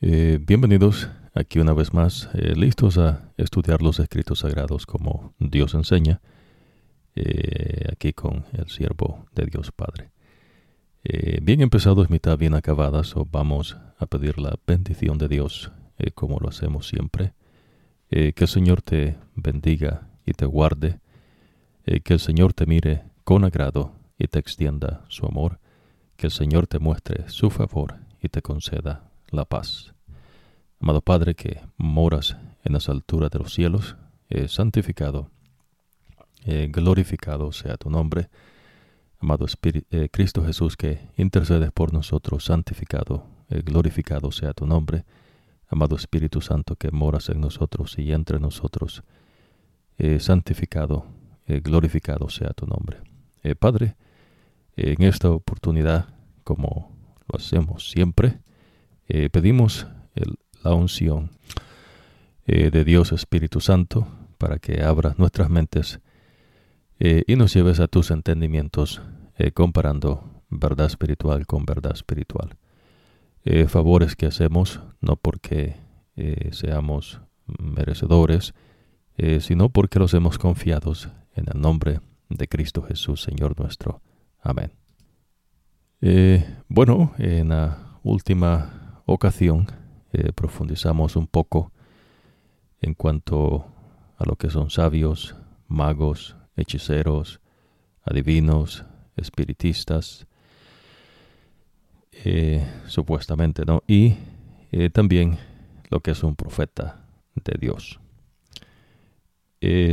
Eh, bienvenidos aquí una vez más, eh, listos a estudiar los escritos sagrados como Dios enseña, eh, aquí con el siervo de Dios Padre. bien empezados, mitad bien acabadas, o vamos a pedir la bendición de Dios como lo hacemos siempre. que el Señor te bendiga y te guarde, que el Señor te mire con agrado y te extienda su amor, que el Señor te muestre su favor y te conceda la paz. Amado Padre que moras en las alturas de los cielos, eh, santificado, eh, glorificado sea tu nombre. Amado Espíritu, eh, Cristo Jesús que intercedes por nosotros, santificado, glorificado sea tu nombre. Amado Espíritu Santo que moras en nosotros y entre nosotros, santificado, glorificado sea tu nombre. Padre, en esta oportunidad, como lo hacemos siempre, eh, pedimos la unción eh, de Dios Espíritu Santo para que abras nuestras mentes eh, y nos lleves a tus entendimientos comparando verdad espiritual con verdad espiritual. favores que hacemos no porque seamos merecedores, sino porque los hemos confiados en el nombre de Cristo Jesús, Señor nuestro. Amén. bueno, en la última ocasión eh, profundizamos un poco en cuanto a lo que son sabios, magos, hechiceros, adivinos, espiritistas, eh, supuestamente, ¿no? Y eh, también lo que es un profeta de Dios.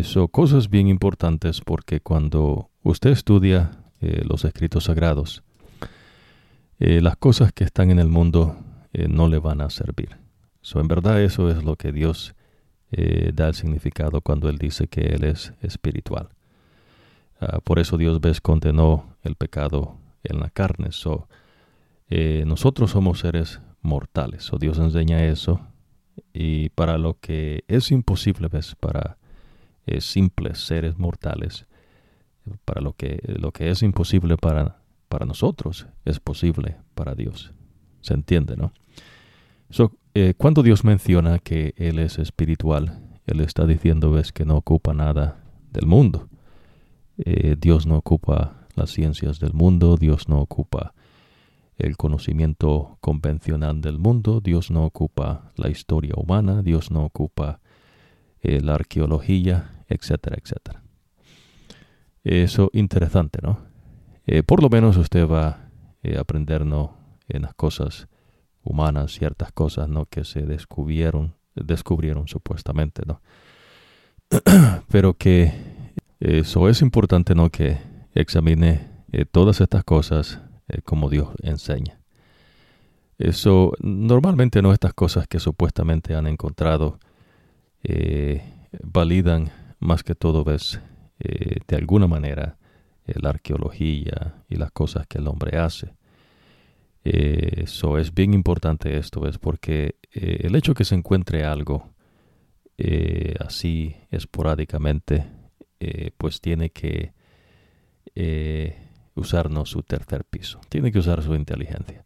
son cosas bien importantes porque cuando usted estudia los escritos sagrados, las cosas que están en el mundo eh, no le van a servir. So, en verdad eso es lo que Dios eh, da el significado cuando Él dice que Él es espiritual. Ah, por eso Dios ves condenó el pecado en la carne. So, eh, nosotros somos seres mortales. So, Dios enseña eso. Y para lo que es imposible, ves, para simples seres mortales, para lo que, lo que es imposible para, para nosotros, es posible para Dios. ¿Se entiende, no? Eh, cuando Dios menciona que Él es espiritual, Él está diciendo, ves, que no ocupa nada del mundo. Eh, Dios no ocupa las ciencias del mundo, Dios no ocupa el conocimiento convencional del mundo, Dios no ocupa la historia humana, Dios no ocupa eh, la arqueología, etcétera, etcétera. Eso interesante, ¿no? por lo menos usted va a aprender ¿no? en las cosas humanas, ciertas cosas, ¿no? Que se descubrieron, descubrieron supuestamente, ¿no? Pero que eso es importante, ¿no? Que examine eh, todas estas cosas eh, como Dios enseña. Eso, normalmente, ¿no? Estas cosas que supuestamente han encontrado eh, validan más que todo, ves, de alguna manera, la arqueología y las cosas que el hombre hace. Eso es bien importante esto, es porque eh, el hecho que se encuentre algo eh, así esporádicamente, eh, pues tiene que usarnos su tercer piso, tiene que usar su inteligencia.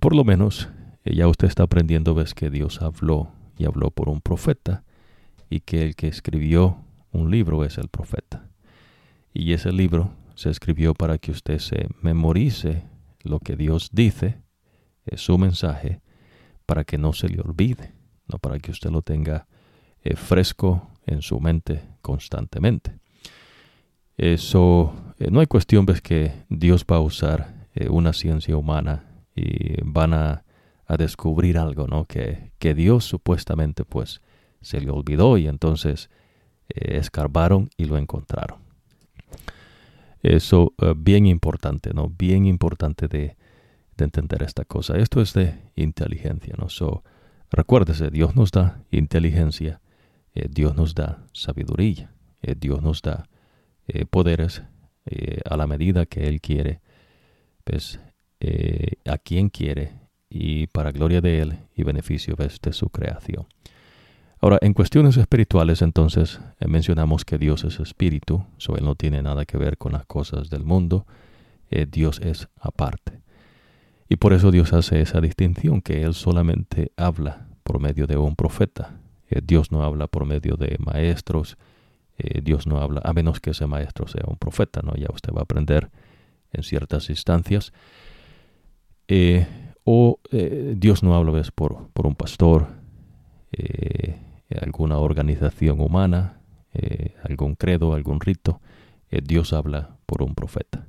por lo menos ya usted está aprendiendo, ves que Dios habló y habló por un profeta y que el que escribió un libro es el profeta. Y ese libro se escribió para que usted se memorice lo que Dios dice, es su mensaje, para que no se le olvide, no para que usted lo tenga eh, fresco en su mente constantemente. Eso, eh, no hay cuestión, ves que Dios va a usar eh, una ciencia humana y van a, descubrir algo, ¿no? Que, que, Dios supuestamente pues se le olvidó y entonces escarbaron y lo encontraron. Eso uh, bien importante, ¿no? Bien importante de, entender esta cosa. Esto es de inteligencia, ¿no? So, recuérdese, Dios nos da inteligencia, eh, Dios nos da sabiduría, eh, Dios nos da eh, poderes a la medida que Él quiere, pues a quien quiere y para gloria de Él y beneficio pues, de su creación. Ahora, en cuestiones espirituales, entonces, eh, mencionamos que Dios es espíritu, so Él no tiene nada que ver con las cosas del mundo, eh, Dios es aparte. Y por eso Dios hace esa distinción, que Él solamente habla por medio de un profeta. Eh, Dios no habla por medio de maestros, Dios no habla, a menos que ese maestro sea un profeta, ¿no? Ya usted va a aprender en ciertas instancias. O Dios no habla por, por un pastor, alguna organización humana, algún credo, algún rito. Dios habla por un profeta.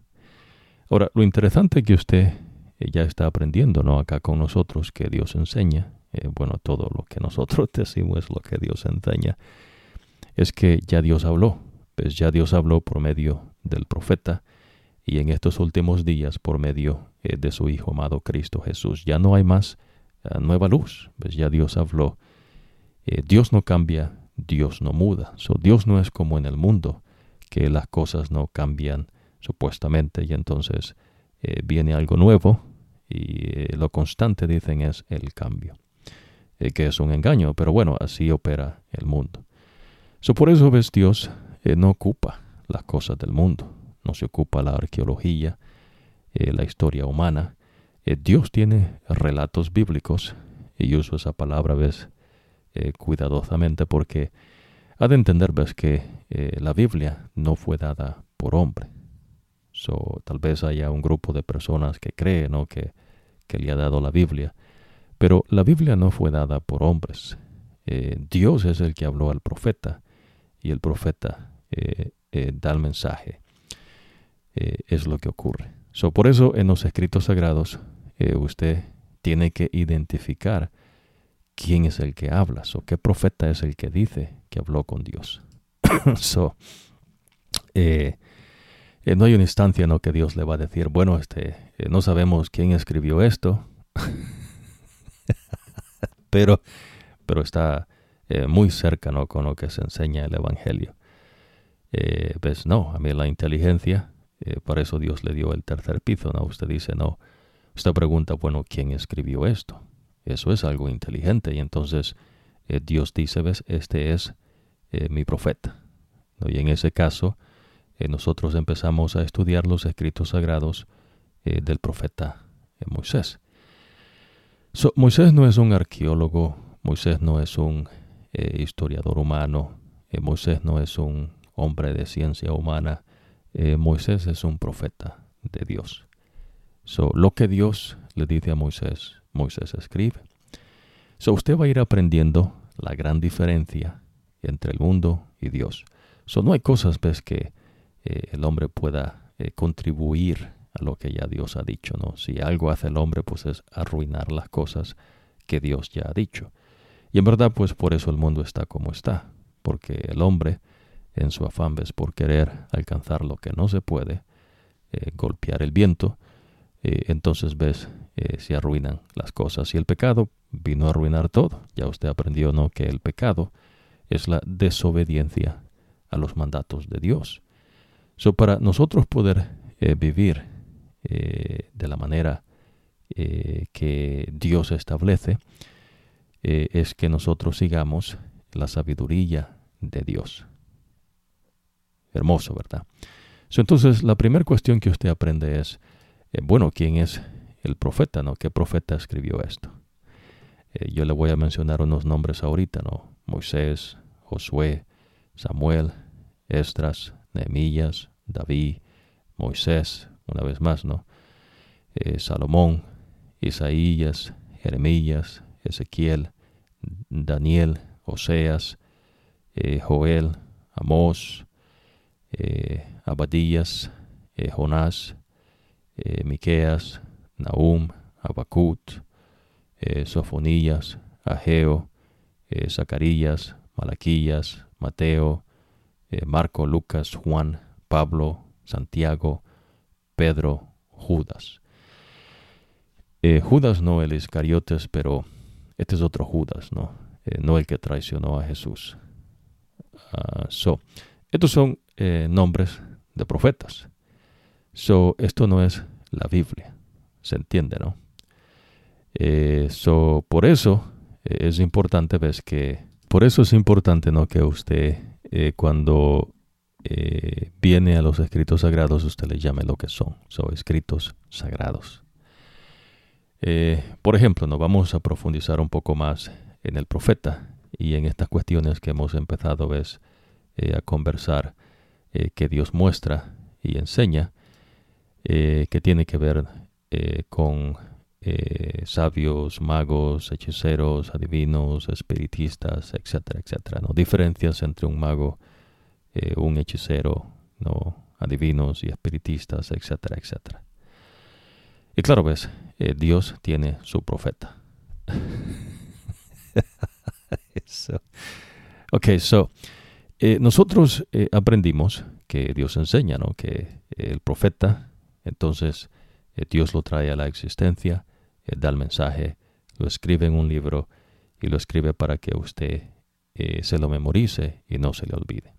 Ahora, lo interesante es que usted ya está aprendiendo, ¿no? Acá con nosotros, que Dios enseña, bueno, todo lo que nosotros decimos es lo que Dios enseña es que ya Dios habló, pues ya Dios habló por medio del profeta y en estos últimos días por medio eh, de su Hijo amado Cristo Jesús. Ya no hay más eh, nueva luz, pues ya Dios habló. Eh, Dios no cambia, Dios no muda. So, Dios no es como en el mundo, que las cosas no cambian supuestamente y entonces viene algo nuevo y lo constante dicen es el cambio, que es un engaño, pero bueno, así opera el mundo. So, por eso ves Dios eh, no ocupa las cosas del mundo, no se ocupa la arqueología, eh, la historia humana. Eh, Dios tiene relatos bíblicos y uso esa palabra ves cuidadosamente porque ha de entender que la Biblia no fue dada por hombre. So, tal vez haya un grupo de personas que creen ¿no? que, que le ha dado la Biblia, pero la Biblia no fue dada por hombres. Dios es el que habló al profeta y el profeta eh, eh, da el mensaje. Eh, es lo que ocurre. So, por eso en los escritos sagrados usted tiene que identificar quién es el que habla, so, qué profeta es el que dice que habló con Dios. so, no hay una instancia en la que Dios le va a decir, bueno, este, no sabemos quién escribió esto, pero, pero está eh, muy cercano con lo que se enseña el Evangelio. Eh, pues no, a mí la inteligencia, eh, por eso Dios le dio el tercer piso, ¿no? Usted dice, no, usted pregunta, bueno, ¿quién escribió esto? Eso es algo inteligente y entonces Dios dice, ves, este es mi profeta. Y en ese caso, nosotros empezamos a estudiar los escritos sagrados del profeta Moisés. Moisés no es un arqueólogo, Moisés no es un eh, historiador humano. Eh, Moisés no es un hombre de ciencia humana. Eh, Moisés es un profeta de Dios. So, lo que Dios le dice a Moisés, Moisés escribe. So, usted va a ir aprendiendo la gran diferencia entre el mundo y Dios. So, no hay cosas ves, que el hombre pueda contribuir a lo que ya Dios ha dicho. ¿no? Si algo hace el hombre, pues es arruinar las cosas que Dios ya ha dicho. Y en verdad, pues por eso el mundo está como está, porque el hombre, en su afán ves por querer alcanzar lo que no se puede, eh, golpear el viento, eh, entonces ves, eh, se arruinan las cosas. Y el pecado vino a arruinar todo. Ya usted aprendió, ¿no?, que el pecado es la desobediencia a los mandatos de Dios. So, para nosotros poder vivir de la manera que Dios establece, eh, es que nosotros sigamos la sabiduría de Dios. Hermoso, ¿verdad? entonces, la primera cuestión que usted aprende es, eh, bueno, ¿quién es el profeta? ¿no? ¿Qué profeta escribió esto? Eh, yo le voy a mencionar unos nombres ahorita, ¿no? Moisés, Josué, Samuel, Esdras, Nehemías, David, Moisés, una vez más, ¿no? Salomón, Isaías, Jeremías, Ezequiel, Daniel, Oseas, eh, Joel, Amós, eh, Abadías, eh, Jonás, Miqueas, Nahum, Abacut, Sofonías, Ageo, Zacarías, Malaquías, Mateo, Marco, Lucas, Juan, Pablo, Santiago, Pedro, Judas. Judas no el Iscariotes, pero este es otro Judas, ¿no? Eh, no el que traicionó a Jesús. Ah, so, estos son eh, nombres de profetas. So, esto no es la Biblia. Se entiende, ¿no? Eh, por eso es importante, ves que, por eso es importante, ¿no? Que usted, cuando viene a los escritos sagrados, usted le llame lo que son. Son escritos sagrados. por ejemplo, nos vamos a profundizar un poco más en el profeta y en estas cuestiones que hemos empezado ¿ves? a conversar, que Dios muestra y enseña, que tiene que ver con eh, sabios, magos, hechiceros, adivinos, espiritistas, etcétera, etcétera. ¿no? Diferencias entre un mago, eh, un hechicero, ¿no? adivinos y espiritistas, etcétera, etcétera. Y claro, ves, eh, Dios tiene su profeta. Ok, so, nosotros aprendimos que Dios enseña, ¿no? Que el profeta, entonces, Dios lo trae a la existencia eh, da el mensaje, lo escribe en un libro y lo escribe para que usted eh, se lo memorice y no se le olvide.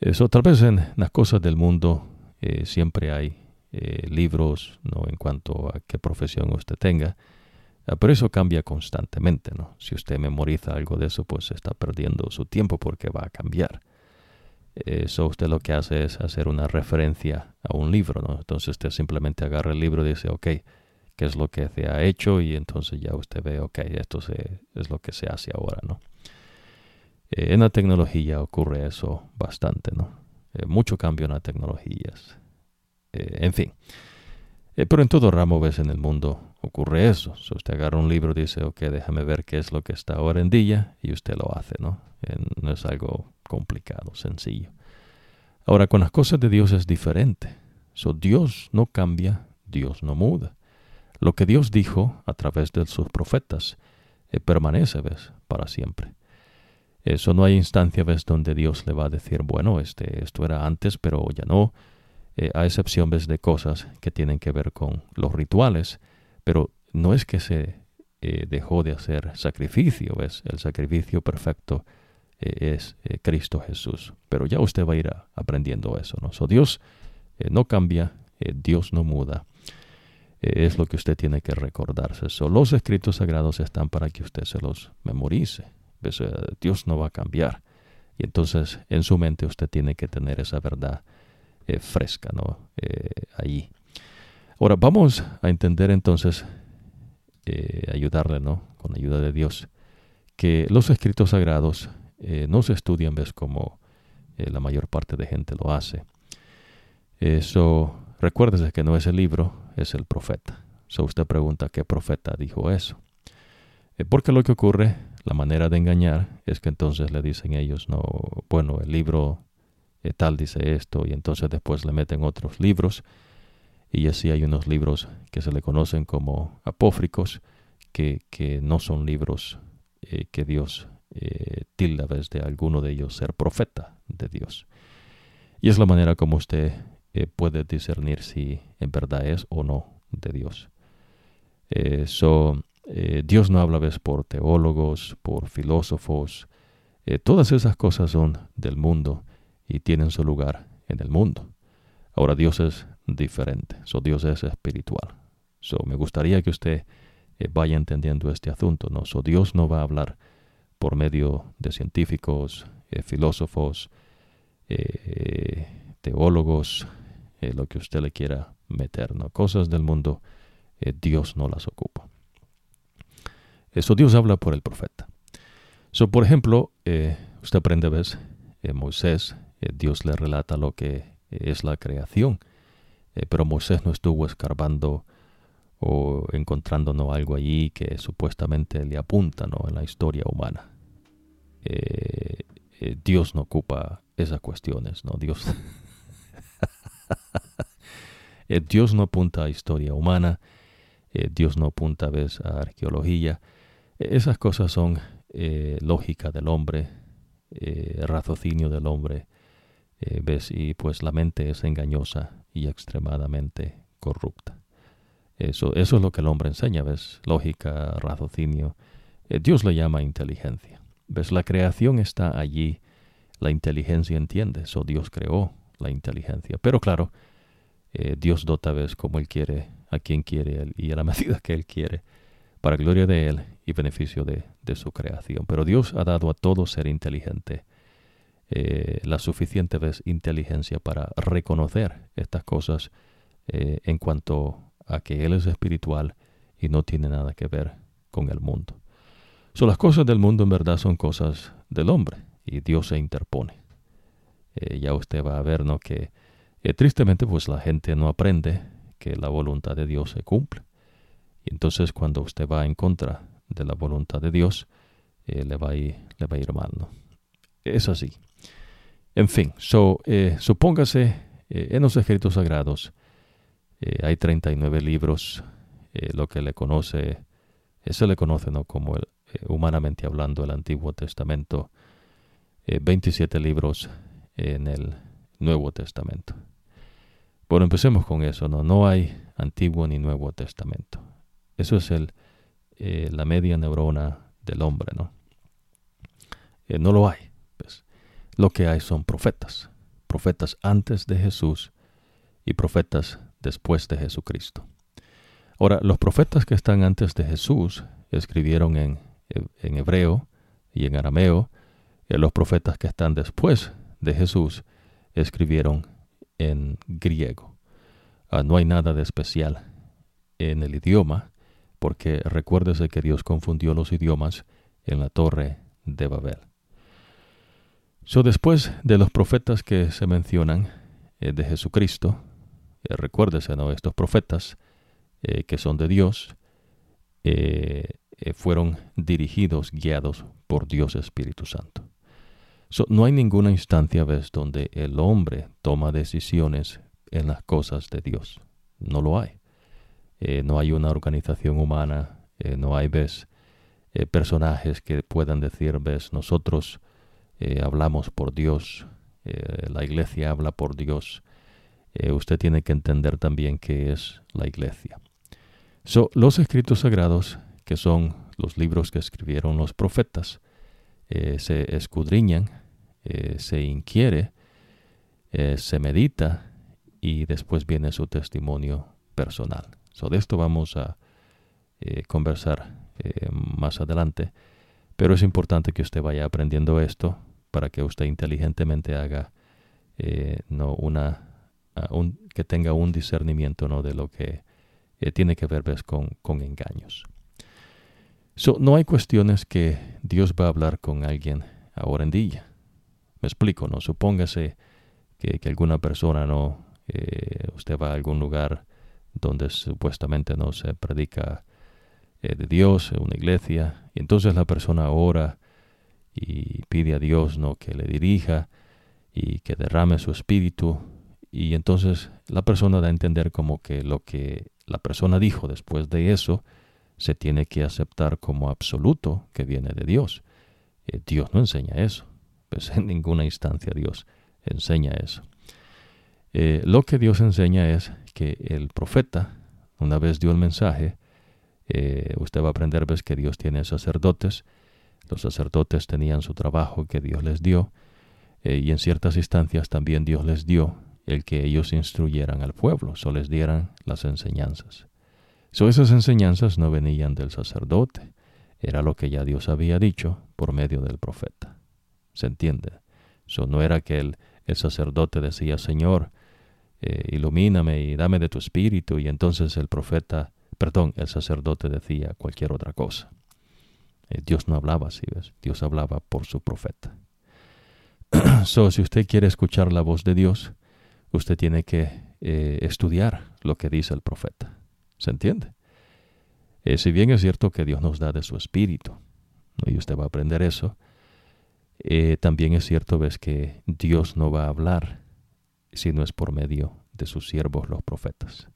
Eso tal vez en las cosas del mundo eh, siempre hay libros no en cuanto a qué profesión usted tenga, pero eso cambia constantemente, ¿no? Si usted memoriza algo de eso, pues está perdiendo su tiempo porque va a cambiar. Eso usted lo que hace es hacer una referencia a un libro, ¿no? Entonces usted simplemente agarra el libro y dice, ok, qué es lo que se ha hecho y entonces ya usted ve, ok, esto es lo que se hace ahora, ¿no? Eh, en la tecnología ocurre eso bastante, ¿no? Eh, mucho cambio en las tecnologías. Eh, en fin. pero en todo ramo, ves, en el mundo ocurre eso. Usted agarra un libro y dice, ok, déjame ver qué es lo que está ahora en día y usted lo hace, ¿no? no es algo complicado, sencillo. Ahora, con las cosas de Dios es diferente. So, Dios no cambia, Dios no muda. Lo que Dios dijo a través de sus profetas eh, permanece, ¿ves? Para siempre. Eso no hay instancia, ¿ves? Donde Dios le va a decir, bueno, este, esto era antes, pero ya no. Eh, a excepción, ¿ves? De cosas que tienen que ver con los rituales. Pero no es que se eh, dejó de hacer sacrificio, ¿ves? El sacrificio perfecto es Cristo Jesús. Pero ya usted va a ir aprendiendo eso, ¿no? So, Dios no cambia, Dios no muda. Eh, es lo que usted tiene que recordarse. los escritos sagrados están para que usted se los memorice. Dios no va a cambiar. Y entonces en su mente usted tiene que tener esa verdad eh, fresca, ¿no? Eh, allí. Ahora vamos a entender entonces, ayudarle, ¿no? Con ayuda de Dios, que los escritos sagrados no se estudian, ves, como la mayor parte de gente lo hace. Eso, recuérdese que no es el libro, es el profeta. So usted pregunta qué profeta dijo eso. Eh, porque lo que ocurre, la manera de engañar, es que entonces le dicen ellos, no, bueno, el libro eh, tal dice esto, y entonces después le meten otros libros, y así hay unos libros que se le conocen como apófricos, que, que no son libros eh, que Dios tilda de alguno de ellos ser profeta de Dios. Y es la manera como usted puede discernir si en verdad es o no de Dios. Eh, eh, Dios no habla vez por teólogos, por filósofos. Eh, todas esas cosas son del mundo y tienen su lugar en el mundo. Ahora Dios es diferente. So, Dios es espiritual. So, me gustaría que usted vaya entendiendo este asunto. ¿no? So, Dios no va a hablar por medio de científicos, filósofos, teólogos, lo que usted le quiera meter, Cosas del mundo, eh, Dios no las ocupa. Eso Dios habla por el profeta. So, por ejemplo, eh, usted aprende, ¿ves? Eh, Moisés, Dios le relata lo que es la creación, pero Moisés no estuvo escarbando o encontrando algo allí que supuestamente le apunta ¿no? en la historia humana. Dios no ocupa esas cuestiones, ¿no? Dios Eh, Dios no apunta a historia humana, eh, Dios no apunta a, a arqueología. Esas cosas son eh, lógica del hombre, raciocinio del hombre, ¿ves? y pues la mente es engañosa y extremadamente corrupta. Eso, eso es lo que el hombre enseña, ¿ves? Lógica, raciocinio. Dios le llama inteligencia. ¿Ves? La creación está allí, la inteligencia entiende, eso Dios creó la inteligencia. Pero claro, eh, Dios dota vez como Él quiere, a quien quiere y a la medida que Él quiere, para gloria de Él y beneficio de, su creación. Pero Dios ha dado a todo ser inteligente eh, la suficiente vez inteligencia para reconocer estas cosas eh, en cuanto a que Él es espiritual y no tiene nada que ver con el mundo. So, las cosas del mundo en verdad son cosas del hombre y Dios se interpone. Eh, ya usted va a ver ¿no? que eh, tristemente pues la gente no aprende que la voluntad de Dios se cumple. Y entonces cuando usted va en contra de la voluntad de Dios, eh, le, va a ir, le va a ir mal. ¿no? Es así. En fin, so, supóngase en los escritos sagrados hay 39 libros, lo que le conoce, se le conoce ¿no? como el, humanamente hablando el Antiguo Testamento, 27 libros en el Nuevo Testamento. Bueno, empecemos con eso, ¿no? No hay Antiguo ni Nuevo Testamento. Eso es eh, la media neurona del hombre, ¿no? Eh, no lo hay. Pues. Lo que hay son profetas. Profetas antes de Jesús y profetas después de Jesucristo. Ahora, los profetas que están antes de Jesús escribieron en, en hebreo y en arameo. Y los profetas que están después de Jesús escribieron en griego. Ah, no hay nada de especial en el idioma, porque recuérdese que Dios confundió los idiomas en la torre de Babel. So, después de los profetas que se mencionan eh, de Jesucristo, eh, recuérdese, estos profetas eh, que son de Dios, fueron dirigidos, guiados por Dios Espíritu Santo no hay ninguna instancia, ves, donde el hombre toma decisiones en las cosas de Dios. No lo hay. Eh, no hay una organización humana, eh, no hay, ves, eh, personajes que puedan decir, ves, nosotros hablamos por Dios, la iglesia habla por Dios. Usted tiene que entender también qué es la iglesia. So, los escritos sagrados, que son los libros que escribieron los profetas, se escudriñan eh, se inquiere, eh, se medita y después viene su testimonio personal. So, de esto vamos a eh, conversar más adelante, pero es importante que usted vaya aprendiendo esto para que usted inteligentemente haga no una que tenga un discernimiento ¿no? de lo que tiene que ver con, con engaños. No hay cuestiones que Dios va a hablar con alguien ahora en día. Me explico, ¿no? Supóngase que, alguna persona, ¿no? Eh, usted va a algún lugar donde supuestamente no se predica eh, de Dios, una iglesia, y entonces la persona ora y pide a Dios, ¿no? Que le dirija y que derrame su espíritu, y entonces la persona da a entender como que lo que la persona dijo después de eso se tiene que aceptar como absoluto que viene de Dios. Eh, Dios no enseña eso. Pues en ninguna instancia Dios enseña eso. Eh, lo que Dios enseña es que el profeta, una vez dio el mensaje, eh, usted va a aprender que Dios tiene sacerdotes, los sacerdotes tenían su trabajo que Dios les dio, y en ciertas instancias también Dios les dio el que ellos instruyeran al pueblo, o les dieran las enseñanzas. So, esas enseñanzas no venían del sacerdote, era lo que ya Dios había dicho por medio del profeta. ¿Se entiende? Eso no era que el, el sacerdote decía, Señor, eh, ilumíname y dame de tu espíritu, y entonces el profeta, perdón, el sacerdote decía cualquier otra cosa. Eh, Dios no hablaba así, ¿ves? Dios hablaba por su profeta. so, si usted quiere escuchar la voz de Dios, usted tiene que eh, estudiar lo que dice el profeta. ¿Se entiende? si bien es cierto que Dios nos da de su espíritu, y usted va a aprender eso, eh, también es cierto, ves, que Dios no va a hablar si no es por medio de sus siervos los profetas.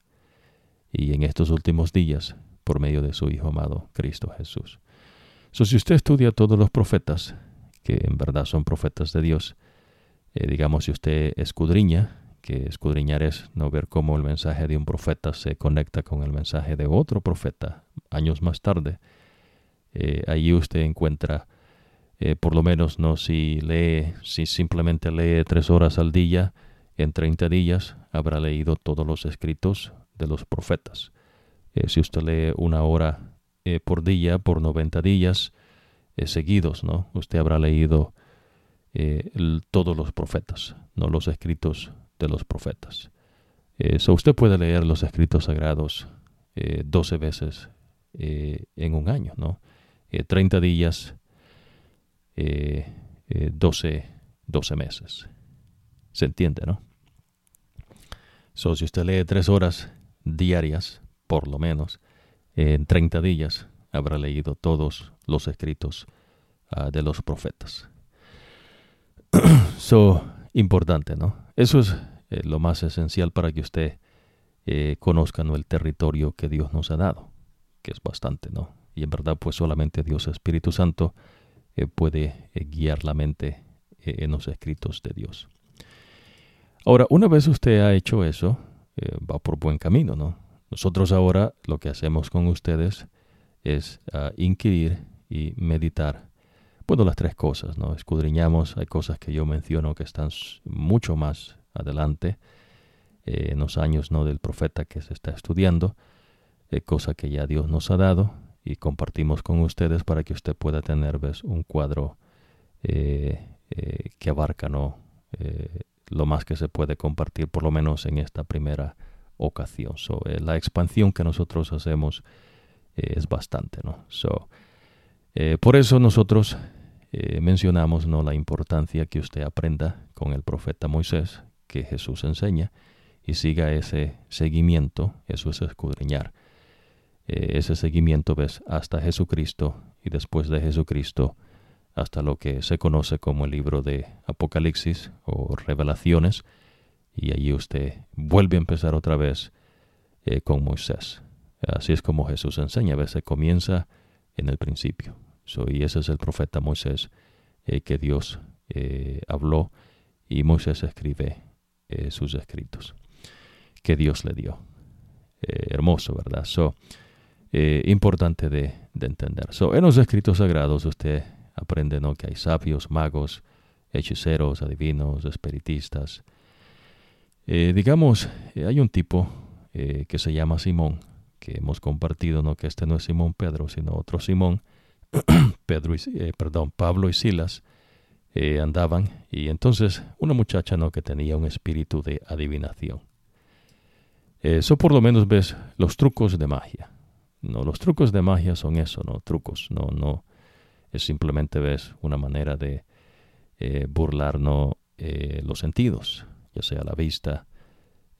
Y en estos últimos días, por medio de su Hijo amado, Cristo Jesús. So, si usted estudia todos los profetas, que en verdad son profetas de Dios, eh, digamos, si usted escudriña, que escudriñar es no ver cómo el mensaje de un profeta se conecta con el mensaje de otro profeta años más tarde, eh, allí usted encuentra eh, por lo menos no si lee, si simplemente lee tres horas al día, en 30 días habrá leído todos los escritos de los profetas. Eh, si usted lee una hora por día, por 90 días seguidos, ¿no? Usted habrá leído todos los profetas, no los escritos de los profetas. So usted puede leer los escritos sagrados 12 veces en un año, ¿no? 30 días, 12, 12 meses. ¿Se entiende, no? So, si usted lee tres horas diarias, por lo menos, en 30 días, habrá leído todos los escritos ah, de los profetas. so, importante, ¿no? Eso es eh, lo más esencial para que usted eh, conozca el territorio que Dios nos ha dado, que es bastante, ¿no? Y en verdad, pues solamente Dios Espíritu Santo eh, puede guiar la mente en los escritos de Dios. Ahora, una vez usted ha hecho eso, va por buen camino, ¿no? Nosotros ahora lo que hacemos con ustedes es uh, inquirir y meditar. Bueno, las tres cosas, ¿no? Escudriñamos, hay cosas que yo menciono que están mucho más adelante eh, en los años ¿no? del profeta que se está estudiando, eh, cosa que ya Dios nos ha dado y compartimos con ustedes para que usted pueda tener ¿ves? un cuadro que abarca ¿no? lo más que se puede compartir, por lo menos en esta primera ocasión. So, eh, la expansión que nosotros hacemos eh, es bastante, ¿no? Eh, por eso nosotros mencionamos ¿no? la importancia que usted aprenda con el profeta Moisés, que Jesús enseña, y siga ese seguimiento, eso es escudriñar. ese seguimiento ves hasta Jesucristo y después de Jesucristo hasta lo que se conoce como el libro de Apocalipsis o Revelaciones, y allí usted vuelve a empezar otra vez eh, con Moisés. Así es como Jesús enseña, a veces comienza en el principio. Y ese es el profeta Moisés eh, que Dios eh, habló y Moisés escribe sus escritos que Dios le dio. hermoso, ¿verdad? So, importante de, de entender. So, en los escritos sagrados usted aprende ¿no? que hay sabios, magos, hechiceros, adivinos, espiritistas. Eh, digamos, eh, hay un tipo eh, que se llama Simón, que hemos compartido, ¿no? que este no es Simón Pedro, sino otro Simón, Pedro y, perdón, Pablo y Silas andaban, y entonces una muchacha ¿no? que tenía un espíritu de adivinación. Eso por lo menos ves los trucos de magia. No, los trucos de magia son eso, no trucos, no, no, es simplemente ves una manera de eh, burlarnos eh, los sentidos, ya sea la vista,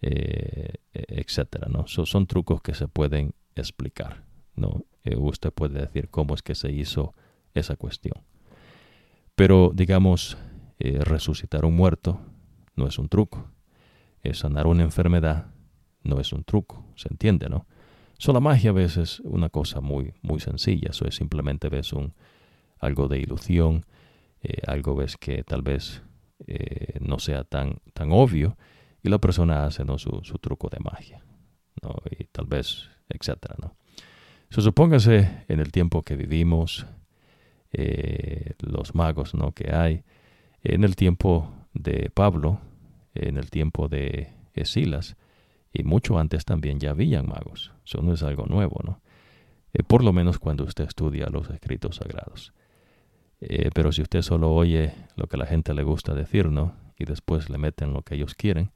eh, etcétera, ¿no? son trucos que se pueden explicar, ¿no? Usted puede decir cómo es que se hizo esa cuestión. Pero, digamos, resucitar un muerto no es un truco. sanar una enfermedad no es un truco, ¿se entiende, no? So, la magia a veces es una cosa muy, muy sencilla, eso es simplemente ves un, algo de ilusión, eh, algo ves que tal vez eh, no sea tan, tan obvio y la persona hace ¿no? su, truco de magia, ¿no? y tal vez, etcétera, ¿no? Supóngase en el tiempo que vivimos, eh, los magos ¿no? que hay, en el tiempo de Pablo, en el tiempo de Silas, y mucho antes también ya habían magos. Eso no es algo nuevo, ¿no? por lo menos cuando usted estudia los escritos sagrados. Eh, pero si usted solo oye lo que la gente le gusta decir, ¿no? Y después le meten lo que ellos quieren,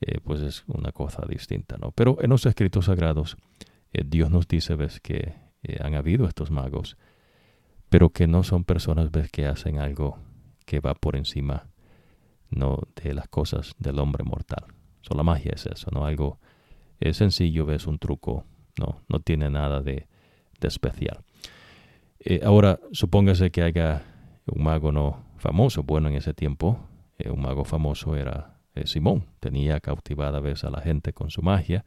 eh, pues es una cosa distinta, ¿no? Pero en los escritos sagrados, eh, Dios nos dice, ves, que han habido estos magos, pero que no son personas, ves, que hacen algo que va por encima, ¿no? De las cosas del hombre mortal. So, la magia es eso, ¿no? Algo es sencillo, ves, un truco, ¿no? No tiene nada de, de especial. Eh, ahora, supóngase que haya un mago no famoso. Bueno, en ese tiempo, eh, un mago famoso era eh, Simón. Tenía cautivada a a la gente con su magia,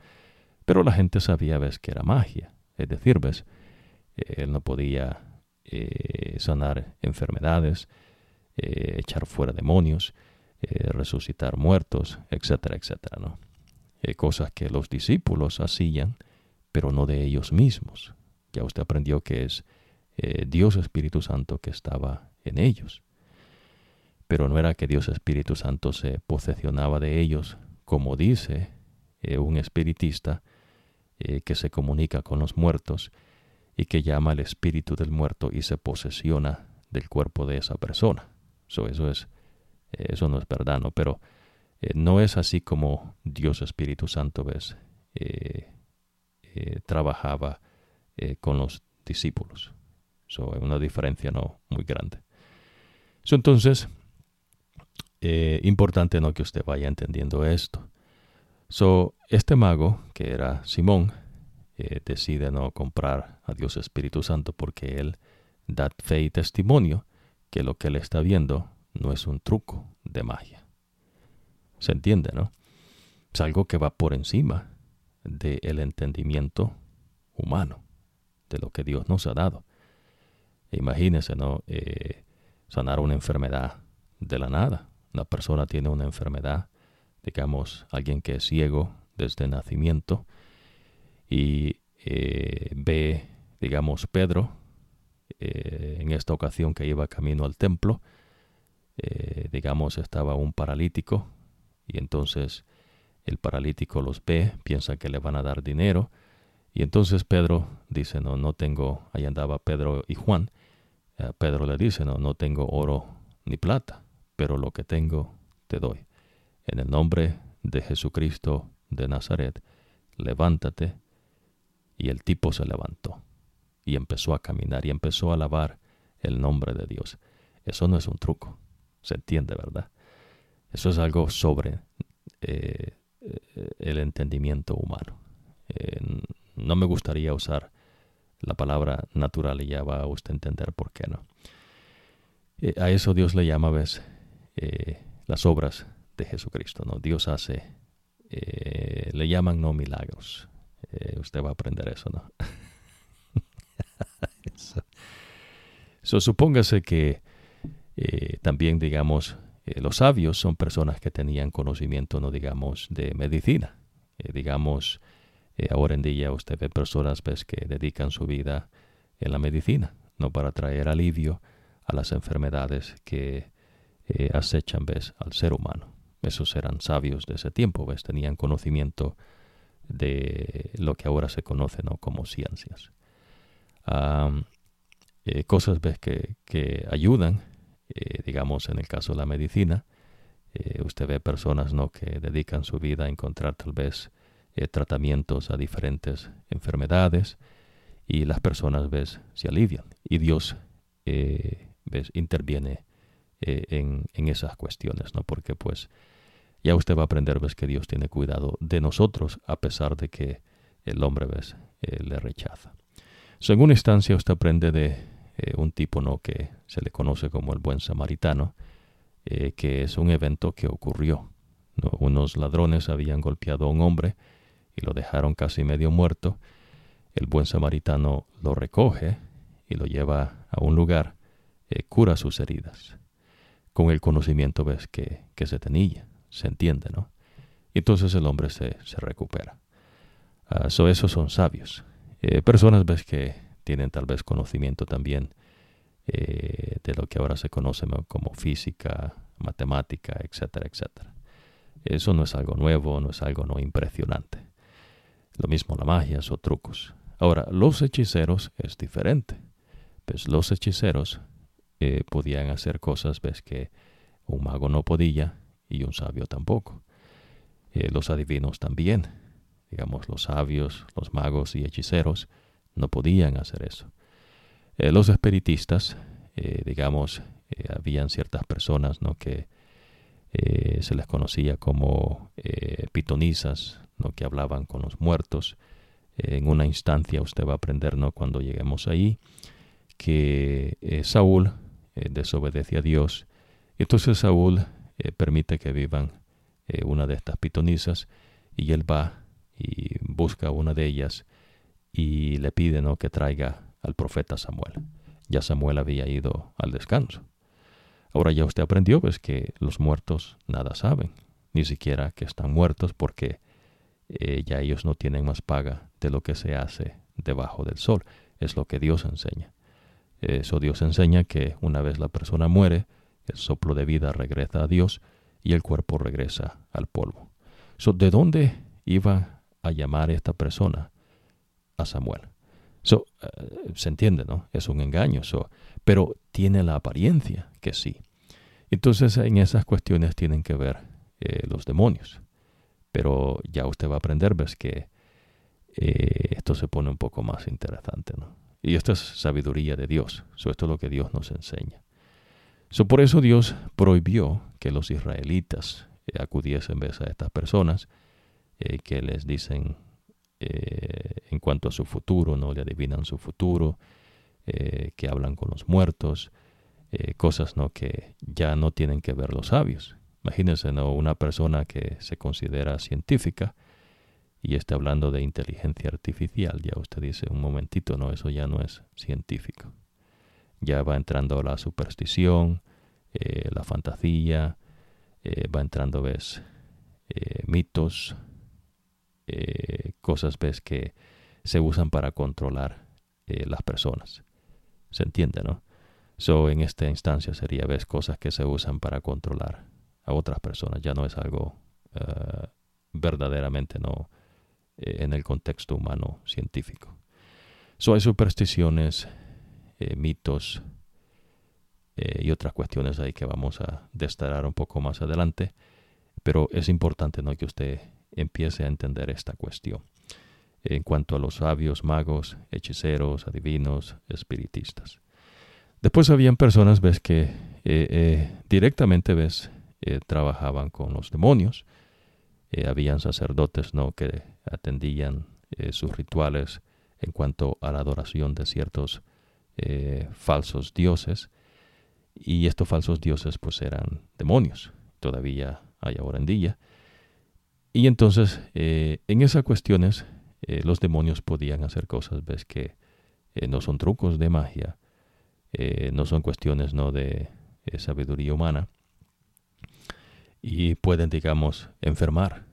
pero la gente sabía a que era magia. Es decir, ves, él no podía sanar enfermedades, echar fuera demonios, resucitar muertos, etcétera, etcétera, ¿no? cosas que los discípulos hacían, pero no de ellos mismos. Ya usted aprendió que es eh, Dios Espíritu Santo que estaba en ellos. Pero no era que Dios Espíritu Santo se posesionaba de ellos, como dice eh, un espiritista eh, que se comunica con los muertos y que llama al espíritu del muerto y se posesiona del cuerpo de esa persona. eso es, eso no es verdad, ¿no? Pero no es así como Dios Espíritu Santo ves trabajaba eh, con los discípulos. So, es una diferencia no muy grande. So, entonces, eh, importante no que usted vaya entendiendo esto. So, este mago, que era Simón, eh, decide no comprar a Dios Espíritu Santo porque él da fe y testimonio que lo que él está viendo no es un truco de magia. ¿Se entiende, no? Es algo que va por encima del entendimiento humano, de lo que Dios nos ha dado. Imagínese, ¿no? Eh, sanar una enfermedad de la nada. Una persona tiene una enfermedad, digamos, alguien que es ciego desde nacimiento y eh, ve, digamos, Pedro, eh, en esta ocasión que iba camino al templo, digamos, estaba un paralítico y entonces el paralítico los ve, piensa que le van a dar dinero y entonces Pedro dice, no, no tengo, ahí andaba Pedro y Juan. Eh, Pedro le dice, no, no tengo oro ni plata, pero lo que tengo te doy. En el nombre de Jesucristo de Nazaret, levántate. Y el tipo se levantó y empezó a caminar y empezó a alabar el nombre de Dios. Eso no es un truco, se entiende, ¿verdad? Eso es algo sobre eh, el entendimiento humano. Eh, no me gustaría usar la palabra natural y ya va a usted entender por qué no. Eh, a eso Dios le llama, ves, las obras de Jesucristo, ¿no? Dios hace, eh, le llaman no milagros. usted va a aprender eso, ¿no? eso. supóngase que también, digamos, los sabios son personas que tenían conocimiento, no digamos, de medicina. digamos, eh, ahora en día usted ve personas ves, que dedican su vida en la medicina, no para traer alivio a las enfermedades que eh, acechan ves, al ser humano. Esos eran sabios de ese tiempo, ves, tenían conocimiento de lo que ahora se conoce ¿no? como ciencias. Eh, cosas ves, que, que ayudan, digamos en el caso de la medicina, usted ve personas ¿no? que dedican su vida a encontrar tal vez eh, tratamientos a diferentes enfermedades y las personas ves se alivian y Dios eh, ves interviene eh, en, esas cuestiones no porque pues ya usted va a aprender ves que Dios tiene cuidado de nosotros a pesar de que el hombre ves le rechaza. So, en una instancia usted aprende de un tipo no que se le conoce como el buen samaritano que es un evento que ocurrió unos ladrones habían golpeado a un hombre y lo dejaron casi medio muerto, el buen samaritano lo recoge y lo lleva a un lugar, eh, cura sus heridas. Con el conocimiento ves que, que se tenía, se entiende, ¿no? Y entonces el hombre se, se recupera. Uh, esos son sabios. Eh, personas ves que tienen tal vez conocimiento también eh, de lo que ahora se conoce como física, matemática, etcétera, etcétera. Eso no es algo nuevo, no es algo no impresionante. Lo mismo la magia o trucos. Ahora, los hechiceros es diferente. Pues los hechiceros eh, podían hacer cosas ves que un mago no podía y un sabio tampoco. Eh, los adivinos también. Digamos, los sabios, los magos y hechiceros no podían hacer eso. Eh, los espiritistas, digamos, habían ciertas personas ¿no? que se les conocía como pitonisas, ¿no? que hablaban con los muertos. en una instancia usted va a aprender ¿no? cuando lleguemos ahí que eh, Saúl eh, desobedece a Dios. Entonces Saúl eh, permite que vivan una de estas pitonisas y él va y busca una de ellas y le pide ¿no? que traiga al profeta Samuel. Ya Samuel había ido al descanso. Ahora ya usted aprendió pues que los muertos nada saben, ni siquiera que están muertos porque eh, ya ellos no tienen más paga de lo que se hace debajo del sol. Es lo que Dios enseña. Eso Dios enseña que una vez la persona muere, el soplo de vida regresa a Dios y el cuerpo regresa al polvo. ¿De dónde iba a llamar esta persona? A Samuel. So, eh, se entiende, ¿no? Es un engaño, pero tiene la apariencia que sí. Entonces en esas cuestiones tienen que ver eh, los demonios pero ya usted va a aprender, ves que esto se pone un poco más interesante, ¿no? Y esto es sabiduría de Dios. esto es lo que Dios nos enseña. So, por eso Dios prohibió que los israelitas acudiesen a estas personas que les dicen en cuanto a su futuro, no le adivinan su futuro, que hablan con los muertos, cosas ¿no? que ya no tienen que ver los sabios. Imagínense ¿no? una persona que se considera científica y está hablando de inteligencia artificial. Ya usted dice, un momentito, no, eso ya no es científico. Ya va entrando la superstición, eh, la fantasía, eh, va entrando, ves, eh, mitos, cosas, ves, que se usan para controlar las personas. ¿Se entiende, no? So, en esta instancia sería, ves, cosas que se usan para controlar a otras personas. Ya no es algo verdaderamente no eh, en el contexto humano científico. So, hay supersticiones, eh, mitos eh, y otras cuestiones ahí que vamos a destacar un poco más adelante. Pero es importante ¿no? que usted empiece a entender esta cuestión en cuanto a los sabios, magos, hechiceros, adivinos, espiritistas. Después habían personas, ves, que directamente, ves, trabajaban con los demonios. Habían sacerdotes ¿no? que atendían eh, sus rituales en cuanto a la adoración de ciertos falsos dioses. Y estos falsos dioses pues eran demonios. Todavía hay ahora en día. Y entonces en esas cuestiones los demonios podían hacer cosas, ves que no son trucos de magia, no son cuestiones no de sabiduría humana, y pueden, digamos, enfermar,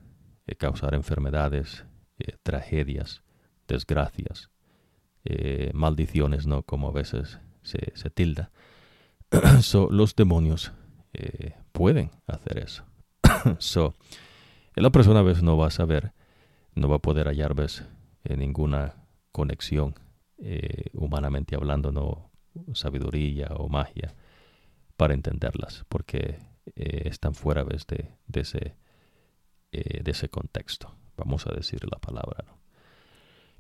eh, causar enfermedades, eh, tragedias, desgracias, eh, maldiciones, ¿no? Como a veces se, tilda. so, los demonios pueden hacer eso. so, la persona a veces no va a saber, no va a poder hallar ¿ves? ninguna conexión, humanamente hablando, no sabiduría o magia, para entenderlas, porque están fuera de, de, ese, eh, de ese contexto, vamos a decir la palabra. ¿no?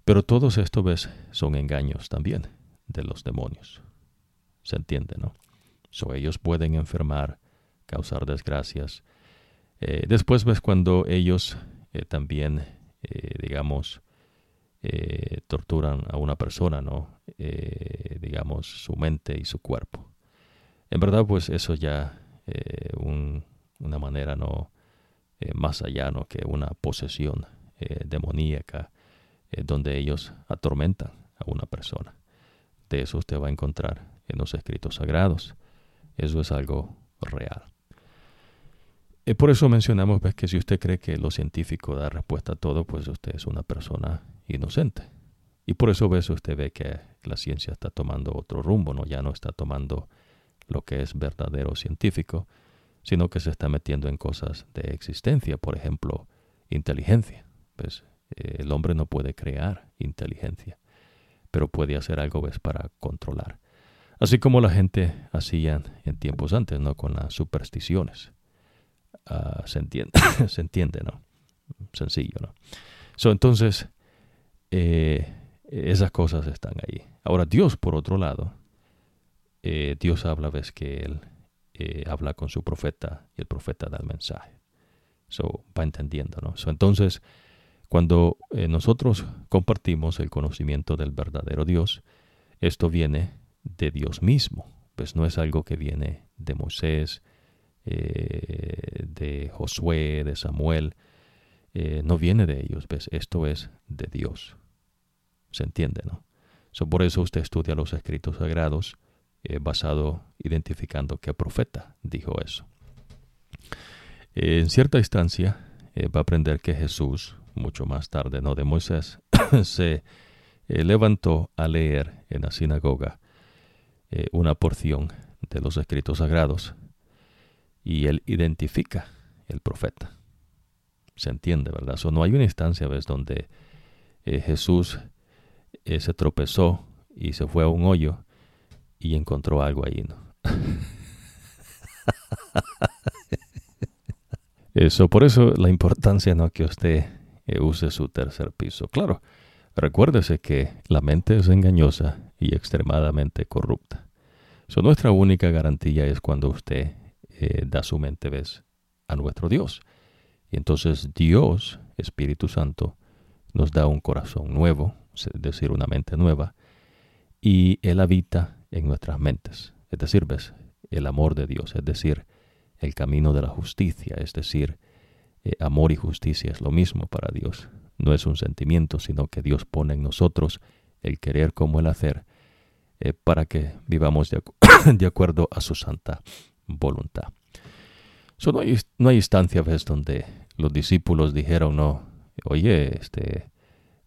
Pero todos estos ¿ves? son engaños también de los demonios. ¿Se entiende, no? So, ellos pueden enfermar, causar desgracias. Eh, después ves cuando ellos también, digamos, torturan a una persona, ¿no? digamos, su mente y su cuerpo. En verdad, pues eso ya eh, una manera no eh, más allá ¿no? que una posesión eh, demoníaca donde ellos atormentan a una persona. De eso usted va a encontrar en los escritos sagrados. Eso es algo real. Por eso mencionamos pues, que si usted cree que lo científico da respuesta a todo, pues usted es una persona inocente. Y por eso ves, usted ve que la ciencia está tomando otro rumbo, ¿no? ya no está tomando lo que es verdadero científico, sino que se está metiendo en cosas de existencia, por ejemplo, inteligencia. Pues, eh, el hombre no puede crear inteligencia, pero puede hacer algo ¿ves? para controlar. Así como la gente hacía en tiempos antes, ¿no? Con las supersticiones. Ah, se entiende, se entiende, ¿no? Sencillo, ¿no? So, entonces, eh, esas cosas están ahí. Ahora, Dios, por otro lado, eh, Dios habla, ves que Él eh, habla con su profeta y el profeta da el mensaje. So, va entendiendo, ¿no? entonces, cuando eh, nosotros compartimos el conocimiento del verdadero Dios, esto viene de Dios mismo. Pues no es algo que viene de Moisés, de Josué, de Samuel. no viene de ellos, ¿ves? Esto es de Dios. ¿Se entiende, no? So, por eso usted estudia los escritos sagrados eh, basado identificando qué profeta dijo eso. en cierta instancia eh, va a aprender que Jesús, mucho más tarde, no de Moisés, se eh, levantó a leer en la sinagoga una porción de los escritos sagrados y él identifica el profeta. Se entiende, ¿verdad? No hay una instancia, ¿ves?, donde Jesús se tropezó y se fue a un hoyo y encontró algo ahí, ¿no? Eso, por eso la importancia, ¿no? Que usted eh, use su tercer piso. Claro, Recuérdese que la mente es engañosa y extremadamente corrupta. So, nuestra única garantía es cuando usted eh, da su mente ¿ves? a nuestro Dios. Y entonces Dios, Espíritu Santo, nos da un corazón nuevo, es decir, una mente nueva, y Él habita en nuestras mentes. Es decir, ves, el amor de Dios, es decir, el camino de la justicia, es decir, eh, amor y justicia es lo mismo para Dios. No es un sentimiento, sino que Dios pone en nosotros el querer como el hacer, eh, para que vivamos de, acuerdo a su santa voluntad. no, hay, no hay instancia ¿ves? donde los discípulos dijeron, no, oye, este,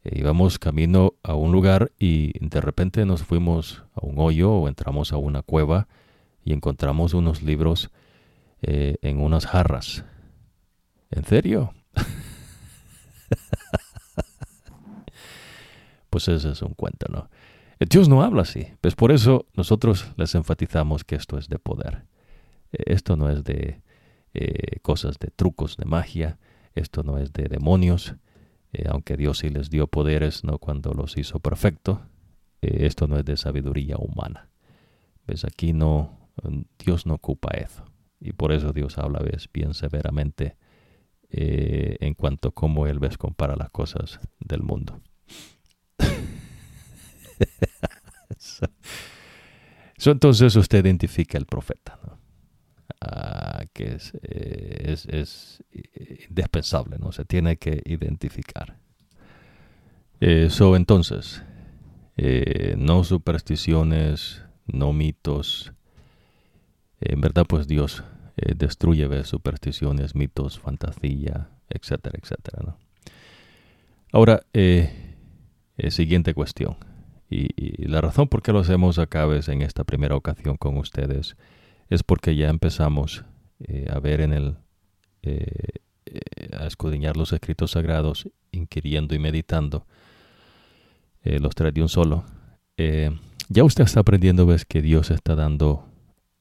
eh, íbamos camino a un lugar y de repente nos fuimos a un hoyo o entramos a una cueva y encontramos unos libros eh, en unas jarras. ¿En serio? pues ese es un cuento, ¿no? Eh, Dios no habla así. Pues por eso nosotros les enfatizamos que esto es de poder. Esto no es de cosas de trucos de magia. Esto no es de demonios. Aunque Dios sí les dio poderes, ¿no? Cuando los hizo perfecto. esto no es de sabiduría humana. ¿Ves? Aquí no, Dios no ocupa eso. Y por eso Dios habla ¿ves? bien severamente eh, en cuanto a cómo Él ves compara las cosas del mundo. entonces usted identifica el profeta, que es, eh, es, es, indispensable, ¿no? Se tiene que identificar. Eso entonces, eh, no supersticiones, no mitos. En verdad, pues Dios eh, destruye supersticiones, mitos, fantasía, etcétera, etcétera. ¿no? Ahora, eh, eh, siguiente cuestión. Y, la razón por qué lo hacemos acá vez en esta primera ocasión con ustedes es porque ya empezamos a ver en el, a escudriñar los escritos sagrados, inquiriendo y meditando los tres de un solo. ya usted está aprendiendo, ves que Dios está dando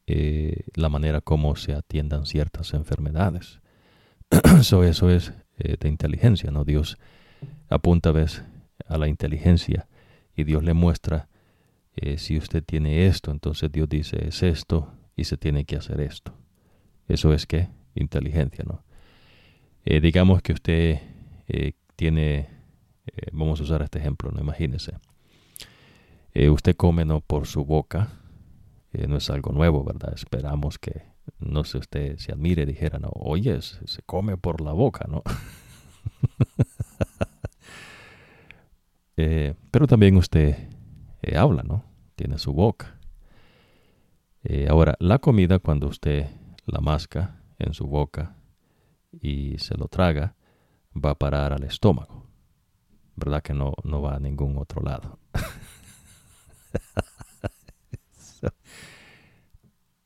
eh, la manera como se atiendan ciertas enfermedades. eso, eso es eh, de inteligencia, ¿no? Dios apunta ¿ves? a la inteligencia y Dios le muestra eh, si usted tiene esto, entonces Dios dice es esto y se tiene que hacer esto. Eso es que inteligencia, ¿no? digamos que usted tiene, vamos a usar este ejemplo, ¿no? Imagínese. usted come ¿no? por su boca, no es algo nuevo, ¿verdad? Esperamos que, no sé, usted se admire dijera, no, oye, se, come por la boca, ¿no? Eh, pero también usted eh, habla, ¿no? Tiene su boca. Eh, ahora, la comida cuando usted la masca en su boca y se lo traga, va a parar al estómago. ¿Verdad que no, no va a ningún otro lado?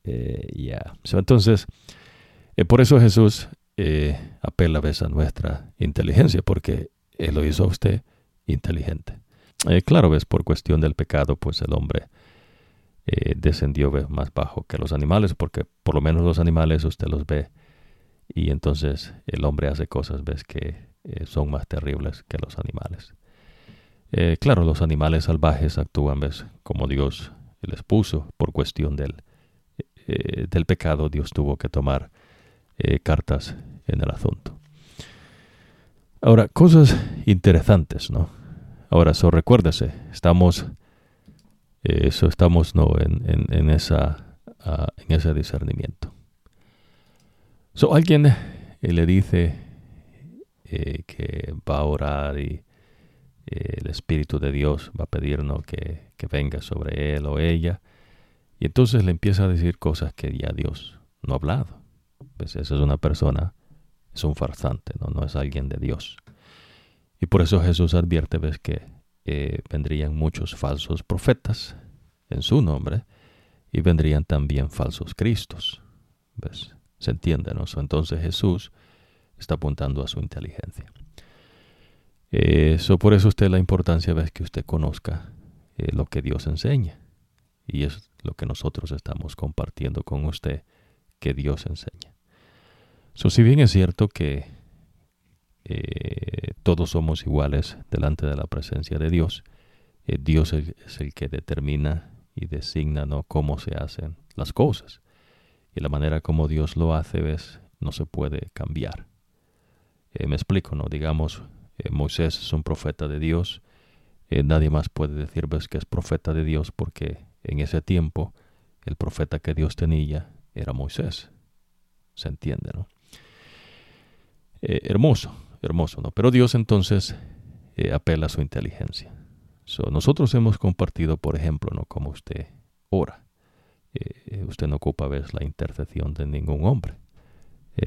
Eh, ya. entonces, eh, por eso Jesús eh, apela a veces a nuestra inteligencia, porque Él lo hizo a usted inteligente. claro, ves, por cuestión del pecado, pues el hombre descendió más bajo que los animales, porque por lo menos los animales usted los ve y entonces el hombre hace cosas, ves, que son más terribles que los animales. claro, los animales salvajes actúan, ves, como Dios les puso por cuestión del eh, del pecado, Dios tuvo que tomar eh, cartas en el asunto. Ahora, cosas interesantes, ¿no? Ahora, eso recuérdese, estamos, eh, eso estamos, ¿no? En, esa, ah, en ese discernimiento. So, alguien le dice que va a orar y el Espíritu de Dios va a pedirnos que, que venga sobre él o ella. Y entonces le empieza a decir cosas que ya Dios no ha hablado. Pues esa es una persona, es un farsante, no, no es alguien de Dios. Y por eso Jesús advierte, ves que vendrían muchos falsos profetas en su nombre y vendrían también falsos cristos. ¿Ves? ¿Se entiende? ¿no? Entonces Jesús está apuntando a su inteligencia. Eso por eso usted la importancia ves que usted conozca eh, lo que Dios enseña. Y es lo que nosotros estamos compartiendo con usted que Dios enseña. So, si bien es cierto que todos somos iguales delante de la presencia de Dios. Dios es el que determina y designa ¿no? cómo se hacen las cosas. Y la manera como Dios lo hace, ves, no se puede cambiar. me explico, ¿no? Digamos, Moisés es un profeta de Dios. nadie más puede decir, que es profeta de Dios porque en ese tiempo el profeta que Dios tenía era Moisés. Se entiende, ¿no? Eh, hermoso, hermoso, ¿no? Pero Dios entonces eh, apela a su inteligencia. nosotros hemos compartido, por ejemplo, ¿no? Como usted ora. Eh, usted no ocupa, ves, la intercesión de ningún hombre.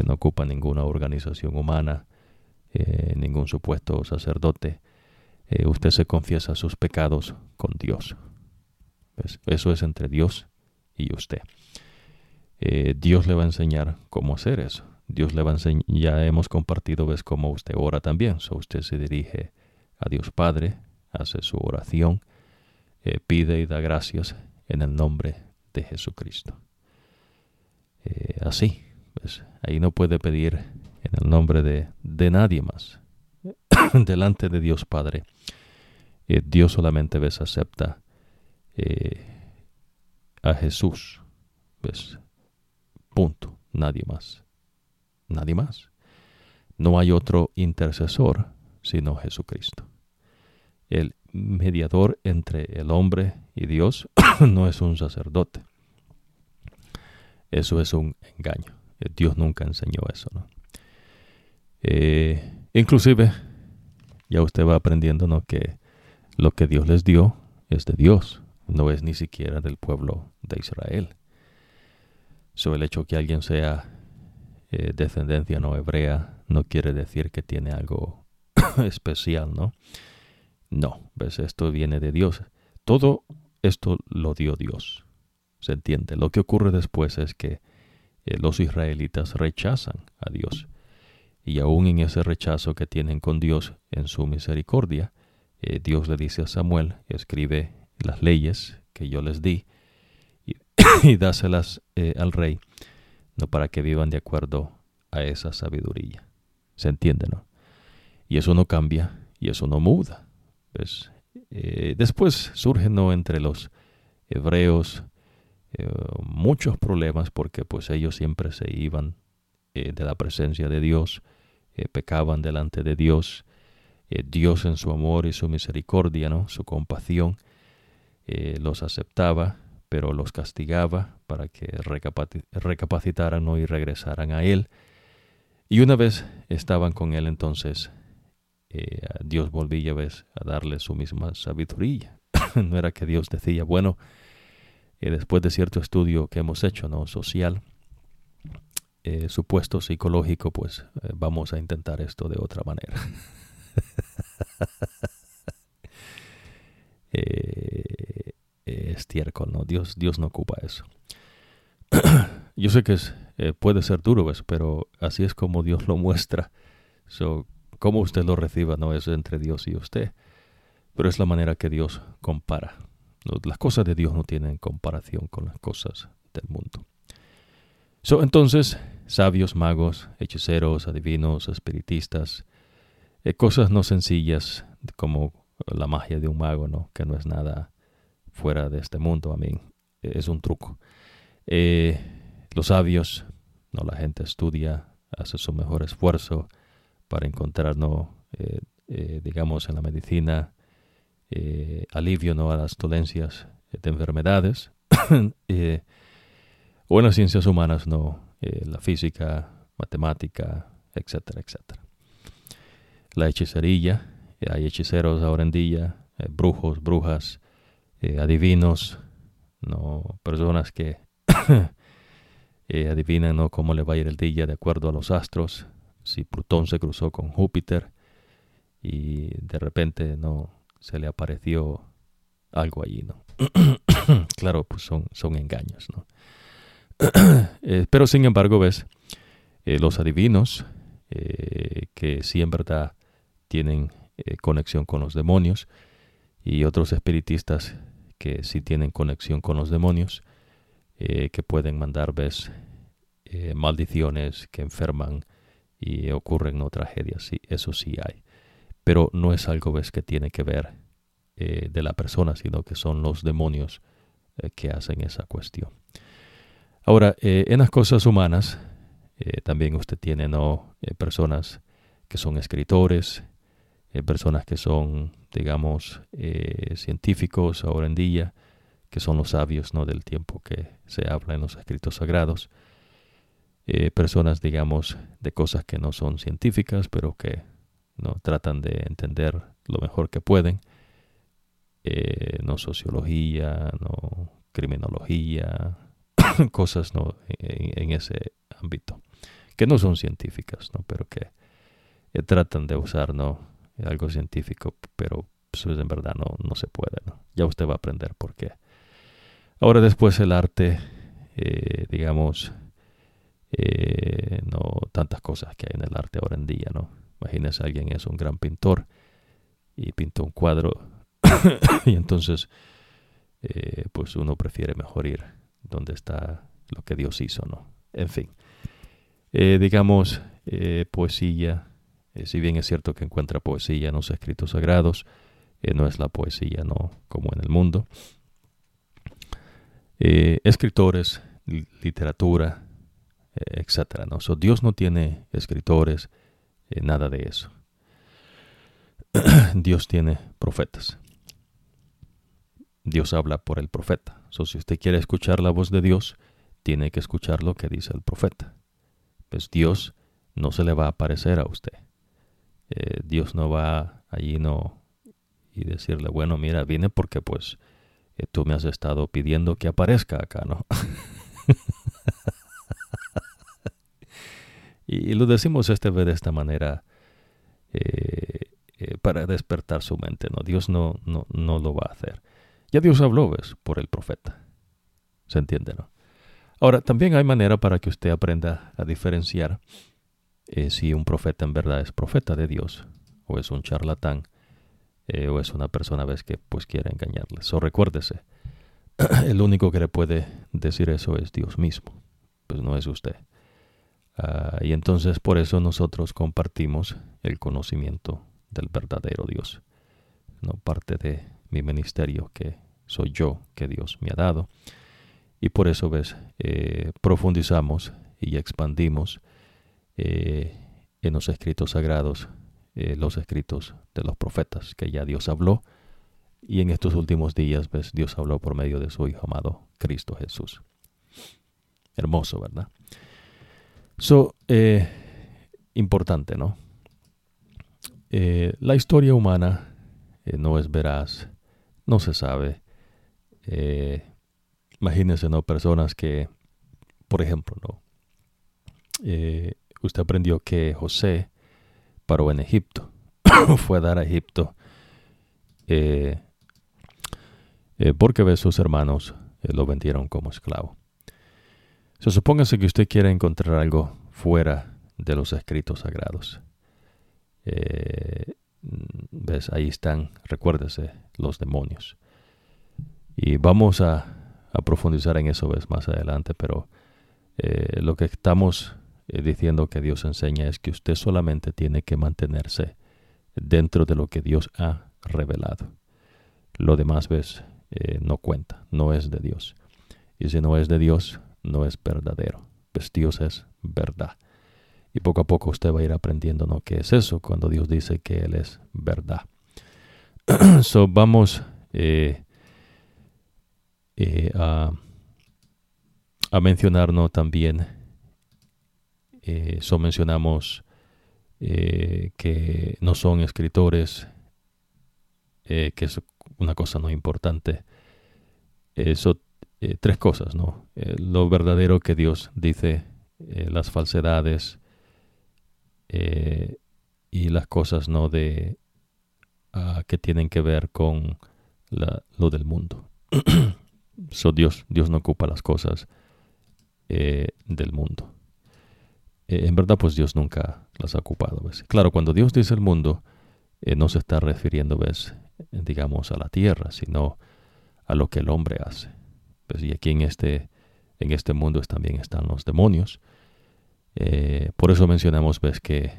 no ocupa ninguna organización humana, ningún supuesto sacerdote. usted se confiesa sus pecados con Dios. Eso es entre Dios y usted. Eh, Dios le va a enseñar cómo hacer eso. Dios le va a enseñar, ya hemos compartido, ves cómo usted ora también. So usted se dirige a Dios Padre, hace su oración, eh, pide y da gracias en el nombre de Jesucristo. Eh, así, ¿ves? ahí no puede pedir en el nombre de, de nadie más. Delante de Dios Padre, Dios solamente ves acepta a Jesús. ¿Ves? Punto. Nadie más. Nadie más. No hay otro intercesor sino Jesucristo. El mediador entre el hombre y Dios no es un sacerdote. Eso es un engaño. Dios nunca enseñó eso. ¿no? Eh, inclusive, ya usted va aprendiendo ¿no? que lo que Dios les dio es de Dios, no es ni siquiera del pueblo de Israel. So, el hecho que alguien sea eh, descendencia no hebrea no quiere decir que tiene algo especial, ¿no? No, ves, esto viene de Dios. Todo esto lo dio Dios. ¿Se entiende? Lo que ocurre después es que eh, los israelitas rechazan a Dios. Y aún en ese rechazo que tienen con Dios en su misericordia, eh, Dios le dice a Samuel, escribe las leyes que yo les di, y dáselas al rey, no para que vivan de acuerdo a esa sabiduría. ¿Se entiende, no? Y eso no cambia y eso no muda. Pues, eh, después surgen ¿no? entre los hebreos eh, muchos problemas porque pues ellos siempre se iban de la presencia de Dios, pecaban delante de Dios, Dios en su amor y su misericordia, ¿no? su compasión, los aceptaba pero los castigaba para que recapacitaran y regresaran a él. Y una vez estaban con él, entonces eh, Dios volvía a darle su misma sabiduría. no era que Dios decía, bueno, eh, después de cierto estudio que hemos hecho, ¿no? Social, eh, supuesto psicológico, pues vamos a intentar esto de otra manera. estiércol, ¿no? Dios, Dios no ocupa eso. Yo sé que es, eh, puede ser duro pero así es como Dios lo muestra. So, cómo usted lo reciba no es entre Dios y usted, pero es la manera que Dios compara. Las cosas de Dios no tienen comparación con las cosas del mundo. So, entonces, sabios, magos, hechiceros, adivinos, espiritistas, eh, cosas no sencillas como la magia de un mago, ¿no? que no es nada fuera de este mundo. A mí es un truco. Eh, los sabios, no la gente estudia, hace su mejor esfuerzo para encontrar, eh, eh, digamos, en la medicina alivio ¿no? a las dolencias de enfermedades. o en las ciencias humanas, no, la física, matemática, etcétera, etcétera. La hechicería, hay hechiceros ahora en día, brujos, brujas, eh, adivinos, no personas que eh, adivinan ¿no? cómo le va a ir el día de acuerdo a los astros, si Plutón se cruzó con Júpiter y de repente no se le apareció algo allí, ¿no? claro, pues son, son engaños, ¿no? Eh, pero sin embargo, ves, los adivinos, que sí en verdad tienen conexión con los demonios, y otros espiritistas que sí tienen conexión con los demonios, eh, que pueden mandar eh, maldiciones que enferman y ocurren no tragedias, sí, eso sí hay. Pero no es algo ves que tiene que ver eh, de la persona, sino que son los demonios que hacen esa cuestión. Ahora, en las cosas humanas, también usted tiene ¿no? personas que son escritores, personas que son, digamos, científicos ahora en día, que son los sabios ¿no? del tiempo que se habla en los escritos sagrados. personas, digamos, de cosas que no son científicas, pero que no tratan de entender lo mejor que pueden. Eh, no sociología, no criminología, cosas ¿no? En, ese ámbito, que no son científicas, ¿no? pero que eh, tratan de usar ¿no? Algo científico, pero pues, en verdad no, no se puede. ¿no? Ya usted va a aprender por qué. Ahora después el arte, eh, digamos, no tantas cosas que hay en el arte ahora en día, ¿no? Imagínese alguien es un gran pintor y pinta un cuadro y entonces eh, pues uno prefiere mejor ir donde está lo que Dios hizo, ¿no? En fin, eh, digamos, eh, si bien es cierto que encuentra poesía en los escritos sagrados, no es la poesía, ¿no? Como en el mundo. escritores, literatura, etcétera, ¿no? Dios no tiene escritores, nada de eso. Dios tiene profetas. Dios habla por el profeta. So, si usted quiere escuchar la voz de Dios, tiene que escuchar lo que dice el profeta. Pues Dios no se le va a aparecer a usted. Eh, Dios no va allí no y decirle, bueno, mira, vine porque pues eh, tú me has estado pidiendo que aparezca acá, ¿no? y, lo decimos este vez de esta manera eh, para despertar su mente, ¿no? Dios no, no, no lo va a hacer. Ya Dios habló, ¿ves? Por el profeta. ¿Se entiende, no? Ahora, también hay manera para que usted aprenda a diferenciar eh, si un profeta en verdad es profeta de Dios o es un charlatán eh, o es una persona, ¿ves? Que pues quiere engañarles. O recuérdese, el único que le puede decir eso es Dios mismo, pues no es usted. Ah, y entonces por eso nosotros compartimos el conocimiento del verdadero Dios. No parte de mi ministerio que soy yo que Dios me ha dado. Y por eso, ves, eh, profundizamos y expandimos eh, en los escritos sagrados, eh, los escritos de los profetas, que ya Dios habló. Y en estos últimos días, ves, Dios habló por medio de su Hijo amado, Cristo Jesús. Hermoso, ¿verdad? So, importante, ¿no? la historia humana no es veraz no se sabe. Eh, imagínense, ¿no? Personas que, por ejemplo, ¿no? Eh, usted aprendió que José paró en Egipto, fue a dar a Egipto, eh, porque ve sus hermanos lo vendieron como esclavo. Se supone que usted quiere encontrar algo fuera de los escritos sagrados. ves, ahí están, recuérdese, los demonios. Y vamos a, profundizar en eso más adelante, pero eh, lo que estamos eh, diciendo que Dios enseña es que usted solamente tiene que mantenerse dentro de lo que Dios ha revelado. Lo demás, ves, eh, no cuenta, no es de Dios. Y si no es de Dios, no es verdadero. Pues Dios es verdad. Y poco a poco usted va a ir aprendiendo ¿no? qué es eso cuando Dios dice que Él es verdad. so, vamos eh, a, a mencionarnos también, eh, so mencionamos que no son escritores, que es una cosa no importante. Eso, tres cosas, ¿no? lo verdadero que Dios dice, las falsedades y las cosas, ¿no? De que tienen que ver con lo del mundo. so Dios, Dios no ocupa las cosas eh, del mundo. Eh, en verdad, pues Dios nunca las ha ocupado. Claro, cuando Dios dice el mundo, eh, no se está refiriendo, ¿ves? digamos, a la tierra, sino a lo que el hombre hace. Y aquí en este, en este mundo también están los demonios. Eh, por eso mencionamos, ves, que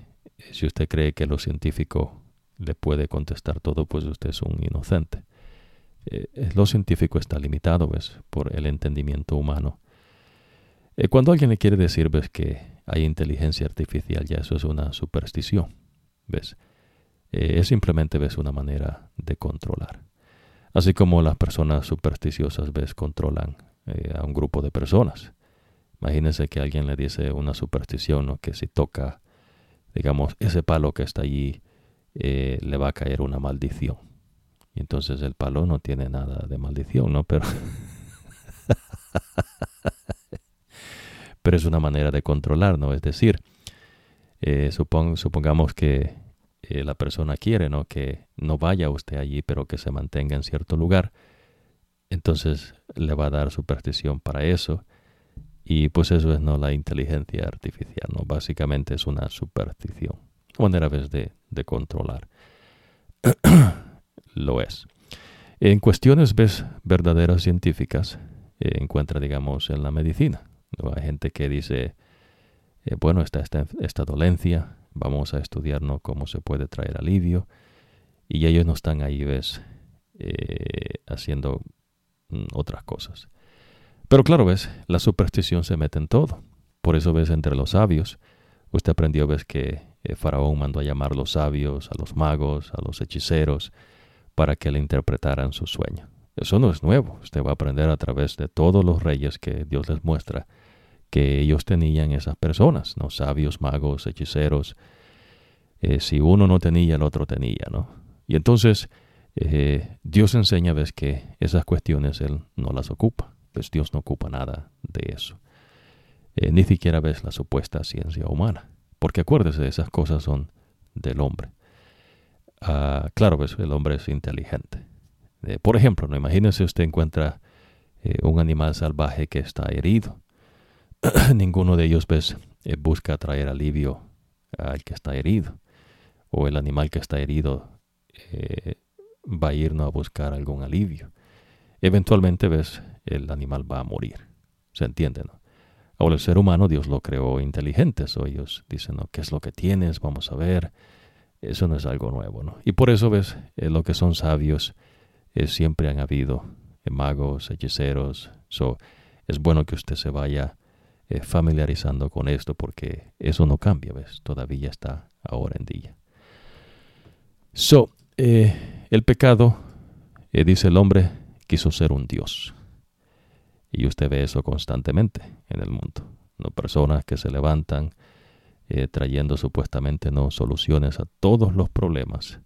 si usted cree que lo científico le puede contestar todo, pues usted es un inocente. Lo científico está limitado, ves, por el entendimiento humano. Cuando alguien le quiere decir, ves, que hay inteligencia artificial, ya eso es una superstición, ves. es simplemente, ves, una manera de controlar. Así como las personas supersticiosas, ves, controlan a un grupo de personas. Imagínense que alguien le dice una superstición, ¿no? que si toca, digamos, ese palo que está allí, eh, le va a caer una maldición. Y entonces el palo no tiene nada de maldición, ¿no? Pero, pero es una manera de controlar, ¿no? Es decir, eh, supongamos que eh, la persona quiere, ¿no? Que no vaya usted allí, pero que se mantenga en cierto lugar. Entonces le va a dar superstición para eso y pues eso es no la inteligencia artificial, ¿no? Básicamente es una superstición, manera vez de, controlar. Lo es. En cuestiones ves verdaderas científicas, eh, encuentra, digamos, en la medicina. Hay gente que dice, eh, bueno, está esta, esta, dolencia, vamos a estudiar cómo se puede traer alivio. Y ellos no están ahí, ves, eh, haciendo mm, otras cosas. Pero claro, ves, la superstición se mete en todo. Por eso ves entre los sabios. Usted aprendió, ves, que eh, Faraón mandó a llamar a los sabios, a los magos, a los hechiceros, para que le interpretaran su sueño. Eso no es nuevo. Usted va a aprender a través de todos los reyes que Dios les muestra que ellos tenían esas personas, ¿no? Sabios, magos, hechiceros. Eh, si uno no tenía, el otro tenía, ¿no? Y entonces eh, Dios enseña, ves, que esas cuestiones Él no las ocupa pues Dios no ocupa nada de eso. Eh, ni siquiera ves la supuesta ciencia humana, porque acuérdese, esas cosas son del hombre. Ah, claro, pues el hombre es inteligente. Por ejemplo, no imagínese usted encuentra un animal salvaje que está herido. Ninguno de ellos ves, busca traer alivio al que está herido. O el animal que está herido va a irnos a buscar algún alivio. Eventualmente ves, el animal va a morir. ¿Se entiende? No? El ser humano Dios lo creó inteligente. o ellos dicen, ¿no? ¿qué es lo que tienes? Vamos a ver. Eso no es algo nuevo, ¿no? Y por eso ves, eh, lo que son sabios eh, siempre han habido eh, magos, hechiceros. So, es bueno que usted se vaya familiarizando con esto porque eso no cambia, ¿ves? Todavía está ahora en día. So, el pecado, dice el hombre, quiso ser un Dios. Y usted ve eso constantemente en el mundo. ¿no? Personas que se levantan eh, trayendo supuestamente no soluciones a todos los problemas.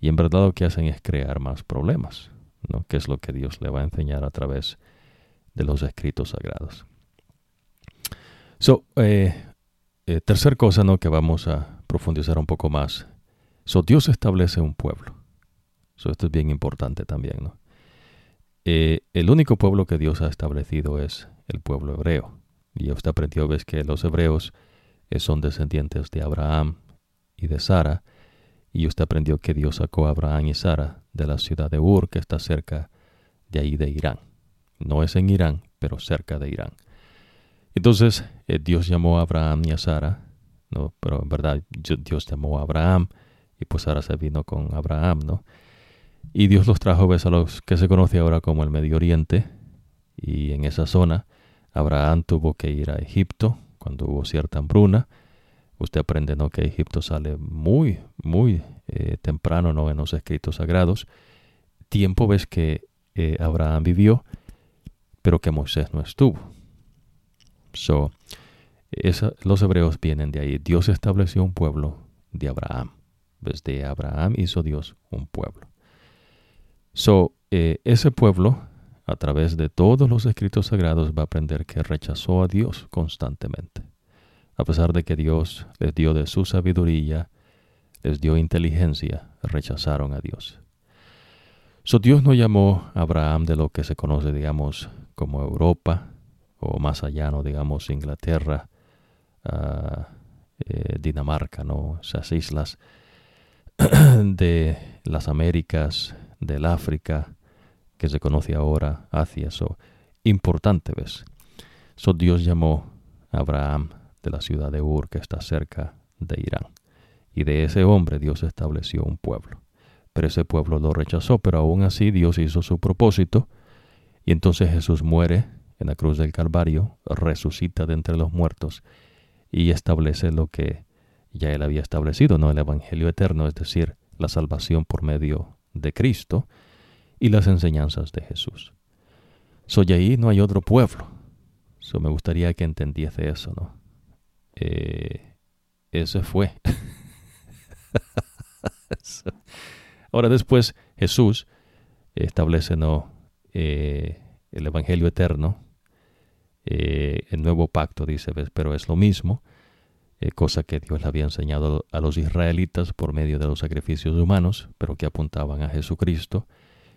Y en verdad lo que hacen es crear más problemas, ¿no? que es lo que Dios le va a enseñar a través de los escritos sagrados. So, eh, eh, tercer cosa ¿no? que vamos a profundizar un poco más. So, Dios establece un pueblo. So, esto es bien importante también. ¿no? Eh, el único pueblo que Dios ha establecido es el pueblo hebreo. Y usted aprendió, ves que los hebreos son descendientes de Abraham y de Sara. Y usted aprendió que Dios sacó a Abraham y Sara de la ciudad de Ur, que está cerca de ahí de Irán. No es en Irán, pero cerca de Irán. Entonces eh, Dios llamó a Abraham y a Sara, no, pero en verdad Dios llamó a Abraham y pues Sara se vino con Abraham, ¿no? Y Dios los trajo ves, a los que se conoce ahora como el Medio Oriente. Y en esa zona Abraham tuvo que ir a Egipto cuando hubo cierta hambruna. Usted aprende ¿no? que Egipto sale muy, muy eh, temprano ¿no? en los escritos sagrados. Tiempo ves que eh, Abraham vivió, pero que Moisés no estuvo. So, los hebreos vienen de ahí. Dios estableció un pueblo de Abraham. Desde Abraham hizo Dios un pueblo. So, eh, ese pueblo, a través de todos los escritos sagrados, va a aprender que rechazó a Dios constantemente. A pesar de que Dios les dio de su sabiduría, les dio inteligencia, rechazaron a Dios. So, Dios no llamó a Abraham de lo que se conoce, digamos, como Europa, o más allá, no digamos, Inglaterra, ah, eh, Dinamarca, ¿no? Esas islas de las Américas, del África, que se conoce ahora, Asia. So, importante, ¿ves? So, Dios llamó a Abraham de la ciudad de Ur que está cerca de Irán. Y de ese hombre Dios estableció un pueblo. Pero ese pueblo lo rechazó, pero aún así Dios hizo su propósito. Y entonces Jesús muere en la cruz del Calvario, resucita de entre los muertos y establece lo que ya él había establecido, ¿no? El Evangelio eterno, es decir, la salvación por medio de Cristo y las enseñanzas de Jesús. Soy ahí, no hay otro pueblo. So, me gustaría que entendiese eso, ¿no? Eh, ese fue. Ahora después Jesús establece ¿no? Eh, el Evangelio eterno, eh, el nuevo pacto, dice, pero es lo mismo, cosa que Dios le había enseñado a los israelitas por medio de los sacrificios humanos, pero que apuntaban a Jesucristo,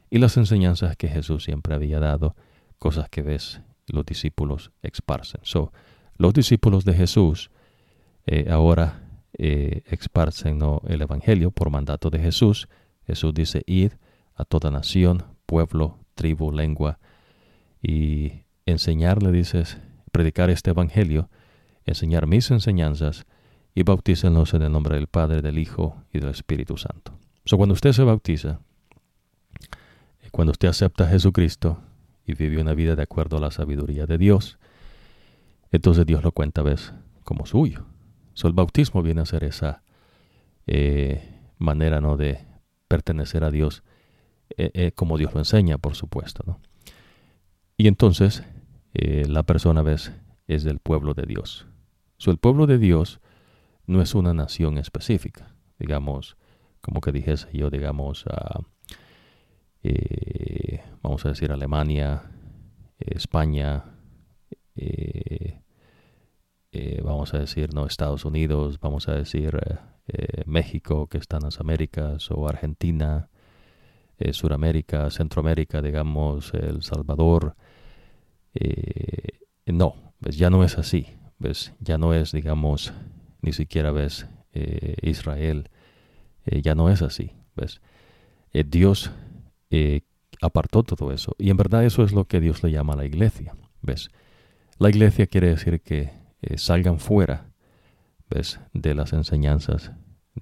y las enseñanzas que Jesús siempre había dado, cosas que ves los discípulos esparcen. So, los discípulos de Jesús eh, ahora eh, esparcen ¿no? el Evangelio por mandato de Jesús. Jesús dice, id a toda nación, pueblo, tribu, lengua, y enseñarle, dices, predicar este Evangelio, enseñar mis enseñanzas, y bautícenlos en el nombre del Padre, del Hijo y del Espíritu Santo. So, cuando usted se bautiza, cuando usted acepta a Jesucristo y vive una vida de acuerdo a la sabiduría de Dios, entonces Dios lo cuenta, ¿ves? Como suyo. So, el bautismo viene a ser esa eh, manera ¿no? de pertenecer a Dios eh, eh, como Dios lo enseña, por supuesto. Y entonces la persona ¿ves? es del pueblo de Dios. So, el pueblo de Dios no es una nación específica, digamos, como que dijese yo, digamos, uh, eh, vamos a decir Alemania, España, eh, eh, vamos a decir no Estados Unidos, vamos a decir México que está en las Américas o Argentina, Suramérica, Centroamérica, digamos El Salvador. No, pues ya no es así, ves, ya no es digamos ni siquiera ves Israel, ya no es así, ves. Dios eh, apartó todo eso. Y en verdad eso es lo que Dios le llama a la iglesia. ¿Ves? La iglesia quiere decir que eh, salgan fuera, ¿ves? De las enseñanzas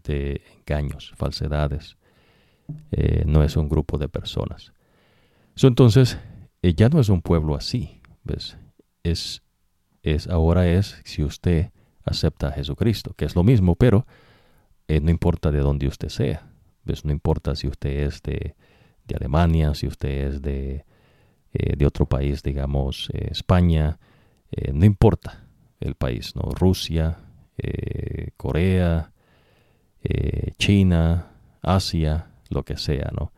de engaños, falsedades. Eh, no es un grupo de personas. entonces, ya no es un pueblo así, ¿ves? Es, es, ahora es si usted acepta a Jesucristo, que es lo mismo, pero no importa de dónde usted sea, ¿ves? No importa si usted es de de Alemania, si usted es de, eh, de otro país, digamos eh, España, eh, no importa el país, ¿no? Rusia, Corea, China, Asia, lo que sea, ¿no?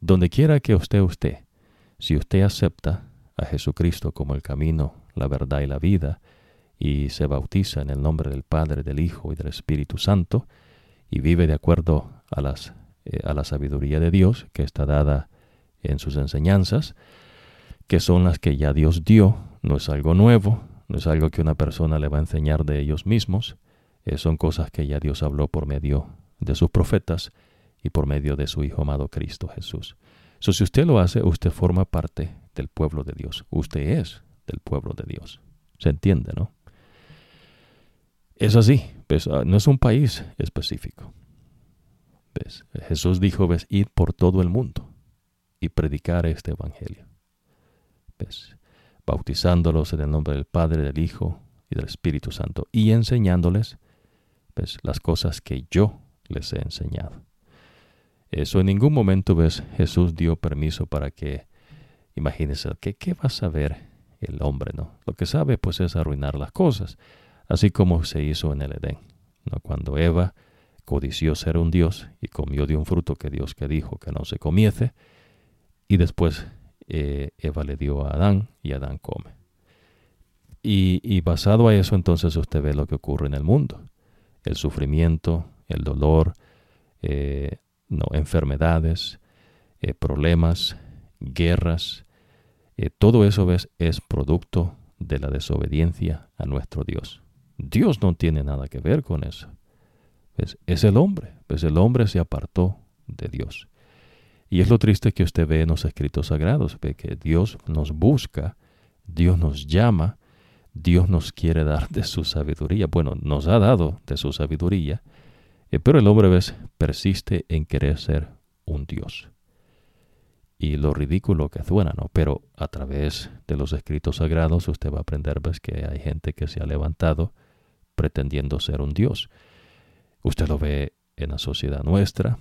Donde quiera que usted usted, si usted acepta a Jesucristo como el camino, la verdad y la vida, y se bautiza en el nombre del Padre, del Hijo y del Espíritu Santo, y vive de acuerdo eh, a la sabiduría de Dios que está dada en sus enseñanzas, que son las que ya Dios dio, no es algo nuevo, no es algo que una persona le va a enseñar de ellos mismos, eh, son cosas que ya Dios habló por medio de sus profetas y por medio de su Hijo amado Cristo Jesús. So, si usted lo hace, usted forma parte del pueblo de Dios. Usted es del pueblo de Dios. ¿Se entiende, no? Es así, ah, no es un país específico. Jesús dijo, ves, id por todo el mundo y predicar este evangelio. ¿Ves? Bautizándolos en el nombre del Padre, del Hijo y del Espíritu Santo y enseñándoles ¿ves? las cosas que yo les he enseñado. Eso en ningún momento, ves, Jesús dio permiso para que, imagínense, que qué va a saber el hombre, no? Lo que sabe, pues, es arruinar las cosas, así como se hizo en el Edén, ¿no? Cuando Eva codició ser un Dios y comió de un fruto que Dios que dijo que no se comiese, y después eh, Eva le dio a Adán y Adán come. Y, basado a eso entonces usted ve lo que ocurre en el mundo, el sufrimiento, el dolor, eh, no, enfermedades, eh, problemas, guerras, todo eso ves, es producto de la desobediencia a nuestro Dios. Dios no tiene nada que ver con eso es, el hombre, pues el hombre se apartó de Dios. Y es lo triste que usted ve en los escritos sagrados, ve que Dios nos busca, Dios nos llama, Dios nos quiere dar de su sabiduría. Bueno, nos ha dado de su sabiduría, eh, pero el hombre ¿ves? persiste en querer ser un Dios. Y lo ridículo que suena, ¿no? Pero a través de los escritos sagrados usted va a aprender que hay gente que se ha levantado pretendiendo ser un Dios. Usted lo ve en la sociedad nuestra,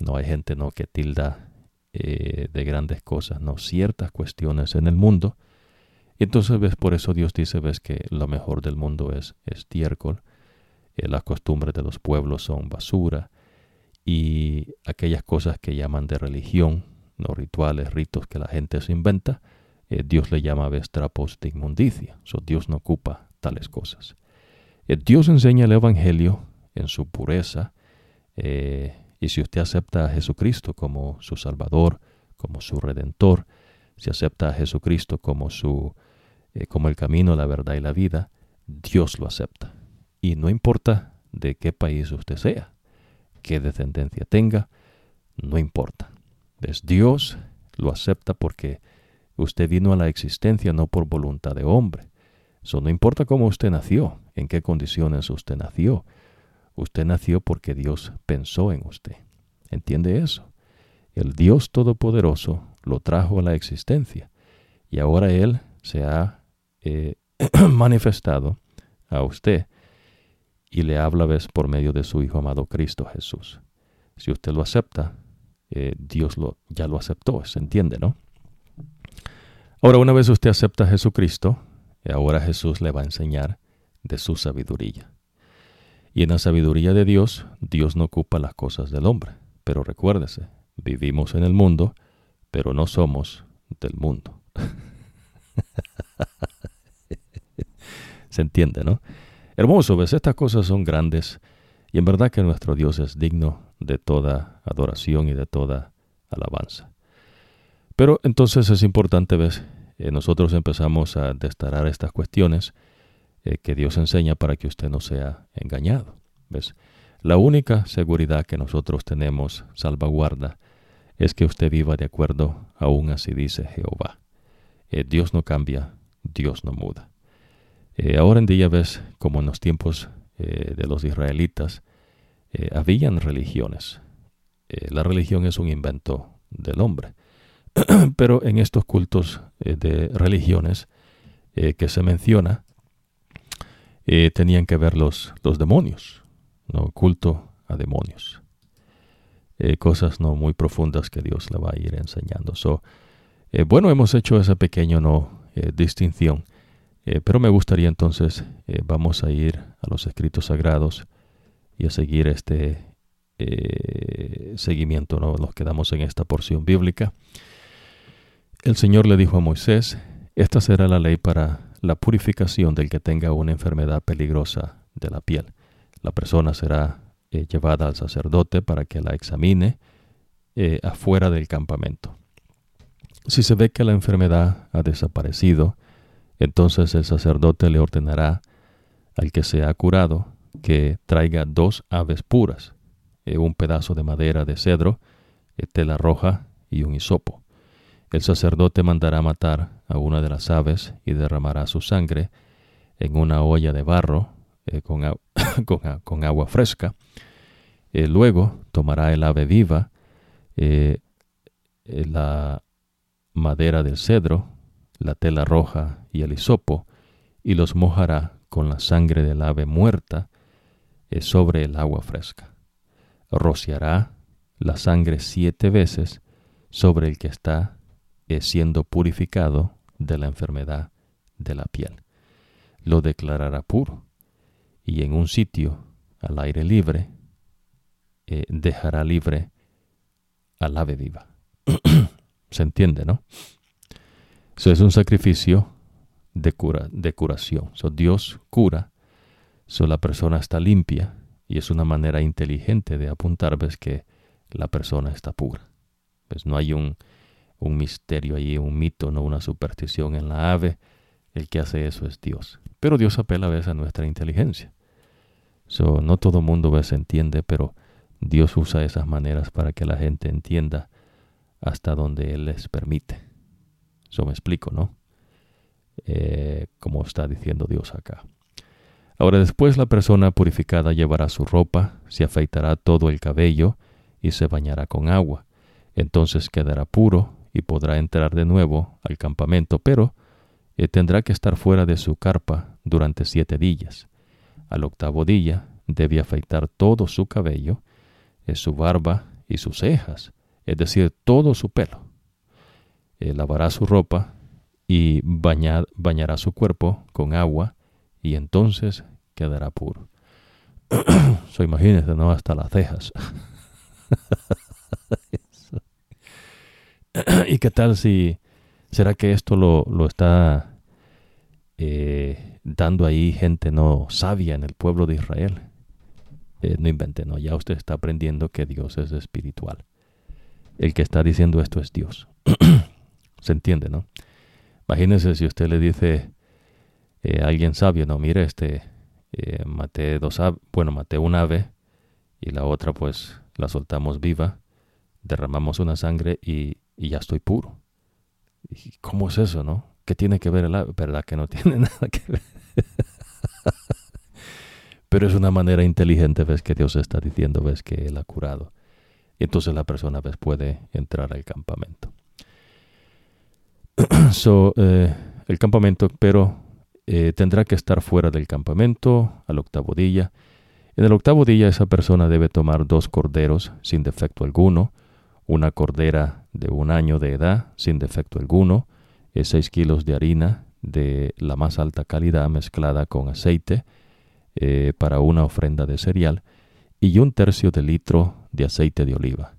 no hay gente ¿no? que tilda eh, de grandes cosas, no ciertas cuestiones en el mundo. Entonces ves, por eso Dios dice, ves que lo mejor del mundo es estiércol, eh, las costumbres de los pueblos son basura y aquellas cosas que llaman de religión, no rituales, ritos que la gente se inventa, eh, Dios le llama ves trapos de inmundicia. So, Dios no ocupa tales cosas. Dios enseña el Evangelio en su pureza, y si usted acepta a Jesucristo como su Salvador, como su Redentor, si acepta a Jesucristo como su eh, como el camino, la verdad y la vida, Dios lo acepta. Y no importa de qué país usted sea, qué descendencia tenga, no importa. Es Dios lo acepta porque usted vino a la existencia no por voluntad de hombre. Eso no importa cómo usted nació, en qué condiciones usted nació. Usted nació porque Dios pensó en usted. ¿Entiende eso? El Dios Todopoderoso lo trajo a la existencia y ahora Él se ha eh, manifestado a usted y le habla vez por medio de su Hijo amado Cristo Jesús. Si usted lo acepta, eh, Dios lo, ya lo aceptó, se entiende, ¿no? Ahora, una vez usted acepta a Jesucristo, ahora Jesús le va a enseñar de su sabiduría. Y en la sabiduría de Dios, Dios no ocupa las cosas del hombre. Pero recuérdese, vivimos en el mundo, pero no somos del mundo. Se entiende, ¿no? Hermoso, ves, estas cosas son grandes y en verdad que nuestro Dios es digno de toda adoración y de toda alabanza. Pero entonces es importante, ves, eh, nosotros empezamos a destarar estas cuestiones eh, que Dios enseña para que usted no sea engañado. ¿Ves? La única seguridad que nosotros tenemos, salvaguarda, es que usted viva de acuerdo, aún así dice Jehová. Eh, Dios no cambia, Dios no muda. Ahora en día ves como en los tiempos de los israelitas, habían religiones. la religión es un invento del hombre. Pero en estos cultos de religiones que se menciona, eh, tenían que ver los, los demonios, ¿no? culto a demonios. Eh, cosas no muy profundas que Dios le va a ir enseñando. So, eh, bueno, hemos hecho esa pequeña no, distinción, pero me gustaría entonces, vamos a ir a los escritos sagrados y a seguir este seguimiento, ¿no? Nos quedamos en esta porción bíblica. El Señor le dijo a Moisés, esta será la ley para la purificación del que tenga una enfermedad peligrosa de la piel. La persona será eh, llevada al sacerdote para que la examine eh, afuera del campamento. Si se ve que la enfermedad ha desaparecido, entonces el sacerdote le ordenará al que se ha curado que traiga dos aves puras, eh, un pedazo de madera de cedro, tela roja y un hisopo. El sacerdote mandará matar a una de las aves y derramará su sangre en una olla de barro eh, con, agua fresca. Eh, luego tomará el ave viva, eh, la madera del cedro, la tela roja y el hisopo, y los mojará con la sangre del ave muerta sobre el agua fresca. Rociará la sangre siete veces sobre el que está siendo purificado de la enfermedad de la piel. Lo declarará puro y en un sitio al aire libre eh, dejará libre al ave viva. Se entiende, ¿no? Eso es un sacrificio de, cura, de curación. So, Dios cura, so, la persona está limpia y es una manera inteligente de apuntar ves que la persona está pura. Pues no hay un un misterio allí, un mito, no una superstición en la ave. El que hace eso es Dios. Pero Dios apela a veces a nuestra inteligencia. So, no todo mundo a veces entiende, pero Dios usa esas maneras para que la gente entienda hasta donde Él les permite. Eso me explico, ¿no? Eh, como está diciendo Dios acá. Ahora después la persona purificada llevará su ropa, se afeitará todo el cabello y se bañará con agua. Entonces quedará puro y podrá entrar de nuevo al campamento, pero eh, tendrá que estar fuera de su carpa durante siete días. Al octavo día debe afeitar todo su cabello, eh, su barba y sus cejas, es decir, todo su pelo. Lavará su ropa y bañará su cuerpo con agua y entonces quedará puro. so, imagínense, ¿no? Hasta las cejas. ¿Y qué tal si... ¿Será que esto lo, lo está eh, dando ahí gente no sabia en el pueblo de Israel? Eh, no invente, no. Ya usted está aprendiendo que Dios es espiritual. El que está diciendo esto es Dios. Se entiende, ¿no? Imagínese si usted le dice eh, a alguien sabio, no, mire, este, maté dos aves, bueno, maté un ave y la otra pues la soltamos viva, derramamos una sangre y ya estoy puro. ¿Y ¿Cómo es eso, no? ¿Qué tiene que ver el ave? ¿Verdad que no tiene nada que ver? Pero es una manera inteligente, ves, que Dios está diciendo, ves, que Él ha curado. Y entonces la persona, ves, puede entrar al campamento. So, eh, el campamento, pero eh, tendrá que estar fuera del campamento al octavo día. En el octavo día esa persona debe tomar dos corderos sin defecto alguno, una cordera de un año de edad sin defecto alguno, seis kilos de harina de la más alta calidad mezclada con aceite eh, para una ofrenda de cereal y un tercio de litro de aceite de oliva.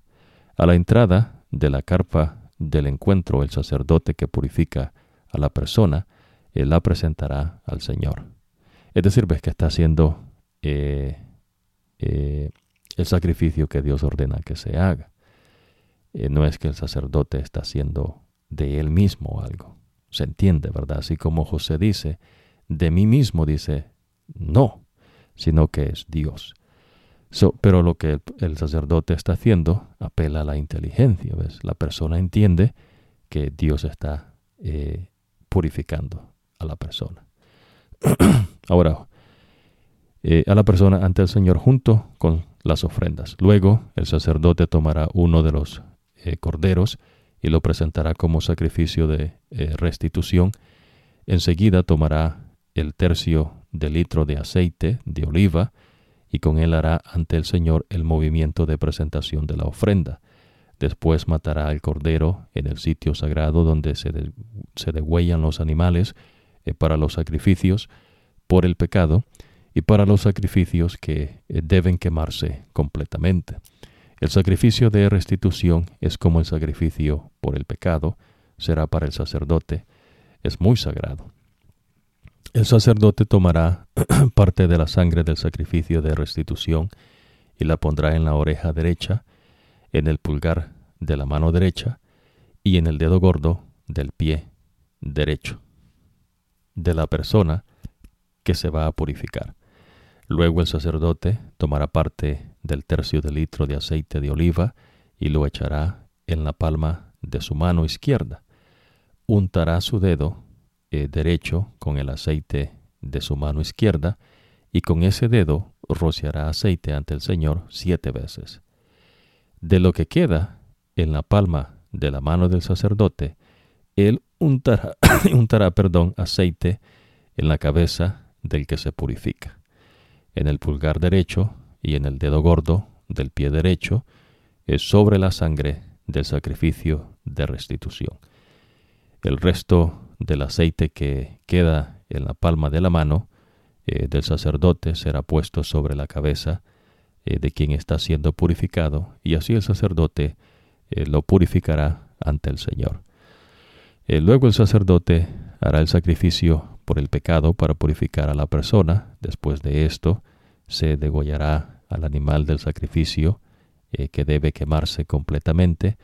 A la entrada de la carpa del encuentro el sacerdote que purifica a la persona él la presentará al Señor. Es decir, ves que está haciendo eh, eh, el sacrificio que Dios ordena que se haga. Eh, no es que el sacerdote está haciendo de él mismo algo. Se entiende, ¿verdad? Así como José dice, de mí mismo dice, no, sino que es Dios. Pero lo que el, sacerdote está haciendo apela a la inteligencia. La persona entiende que Dios está eh, purificando a la persona. Ahora, eh, a la persona ante el Señor junto con las ofrendas. Luego el sacerdote tomará uno de los eh, corderos y lo presentará como sacrificio de restitución. Enseguida tomará el tercio de litro de aceite de oliva y con él hará ante el Señor el movimiento de presentación de la ofrenda. Después matará al cordero en el sitio sagrado donde se, se degüellan los animales eh, para los sacrificios por el pecado y para los sacrificios que deben quemarse completamente. El sacrificio de restitución es como el sacrificio por el pecado, será para el sacerdote, es muy sagrado. El sacerdote tomará parte de la sangre del sacrificio de restitución y la pondrá en la oreja derecha, en el pulgar de la mano derecha y en el dedo gordo del pie derecho de la persona que se va a purificar. Luego el sacerdote tomará parte del tercio de litro de aceite de oliva y lo echará en la palma de su mano izquierda. Untará su dedo eh, derecho con el aceite de su mano izquierda y con ese dedo rociará aceite ante el Señor siete veces. De lo que queda en la palma de la mano del sacerdote, él untará, untará perdón, aceite en la cabeza del que se purifica en el pulgar derecho y en el dedo gordo del pie derecho, es sobre la sangre del sacrificio de restitución. El resto del aceite que queda en la palma de la mano eh, del sacerdote será puesto sobre la cabeza eh, de quien está siendo purificado, y así el sacerdote eh, lo purificará ante el Señor. luego el sacerdote hará el sacrificio por el pecado para purificar a la persona. Después de esto, se degollará al animal del sacrificio que debe quemarse completamente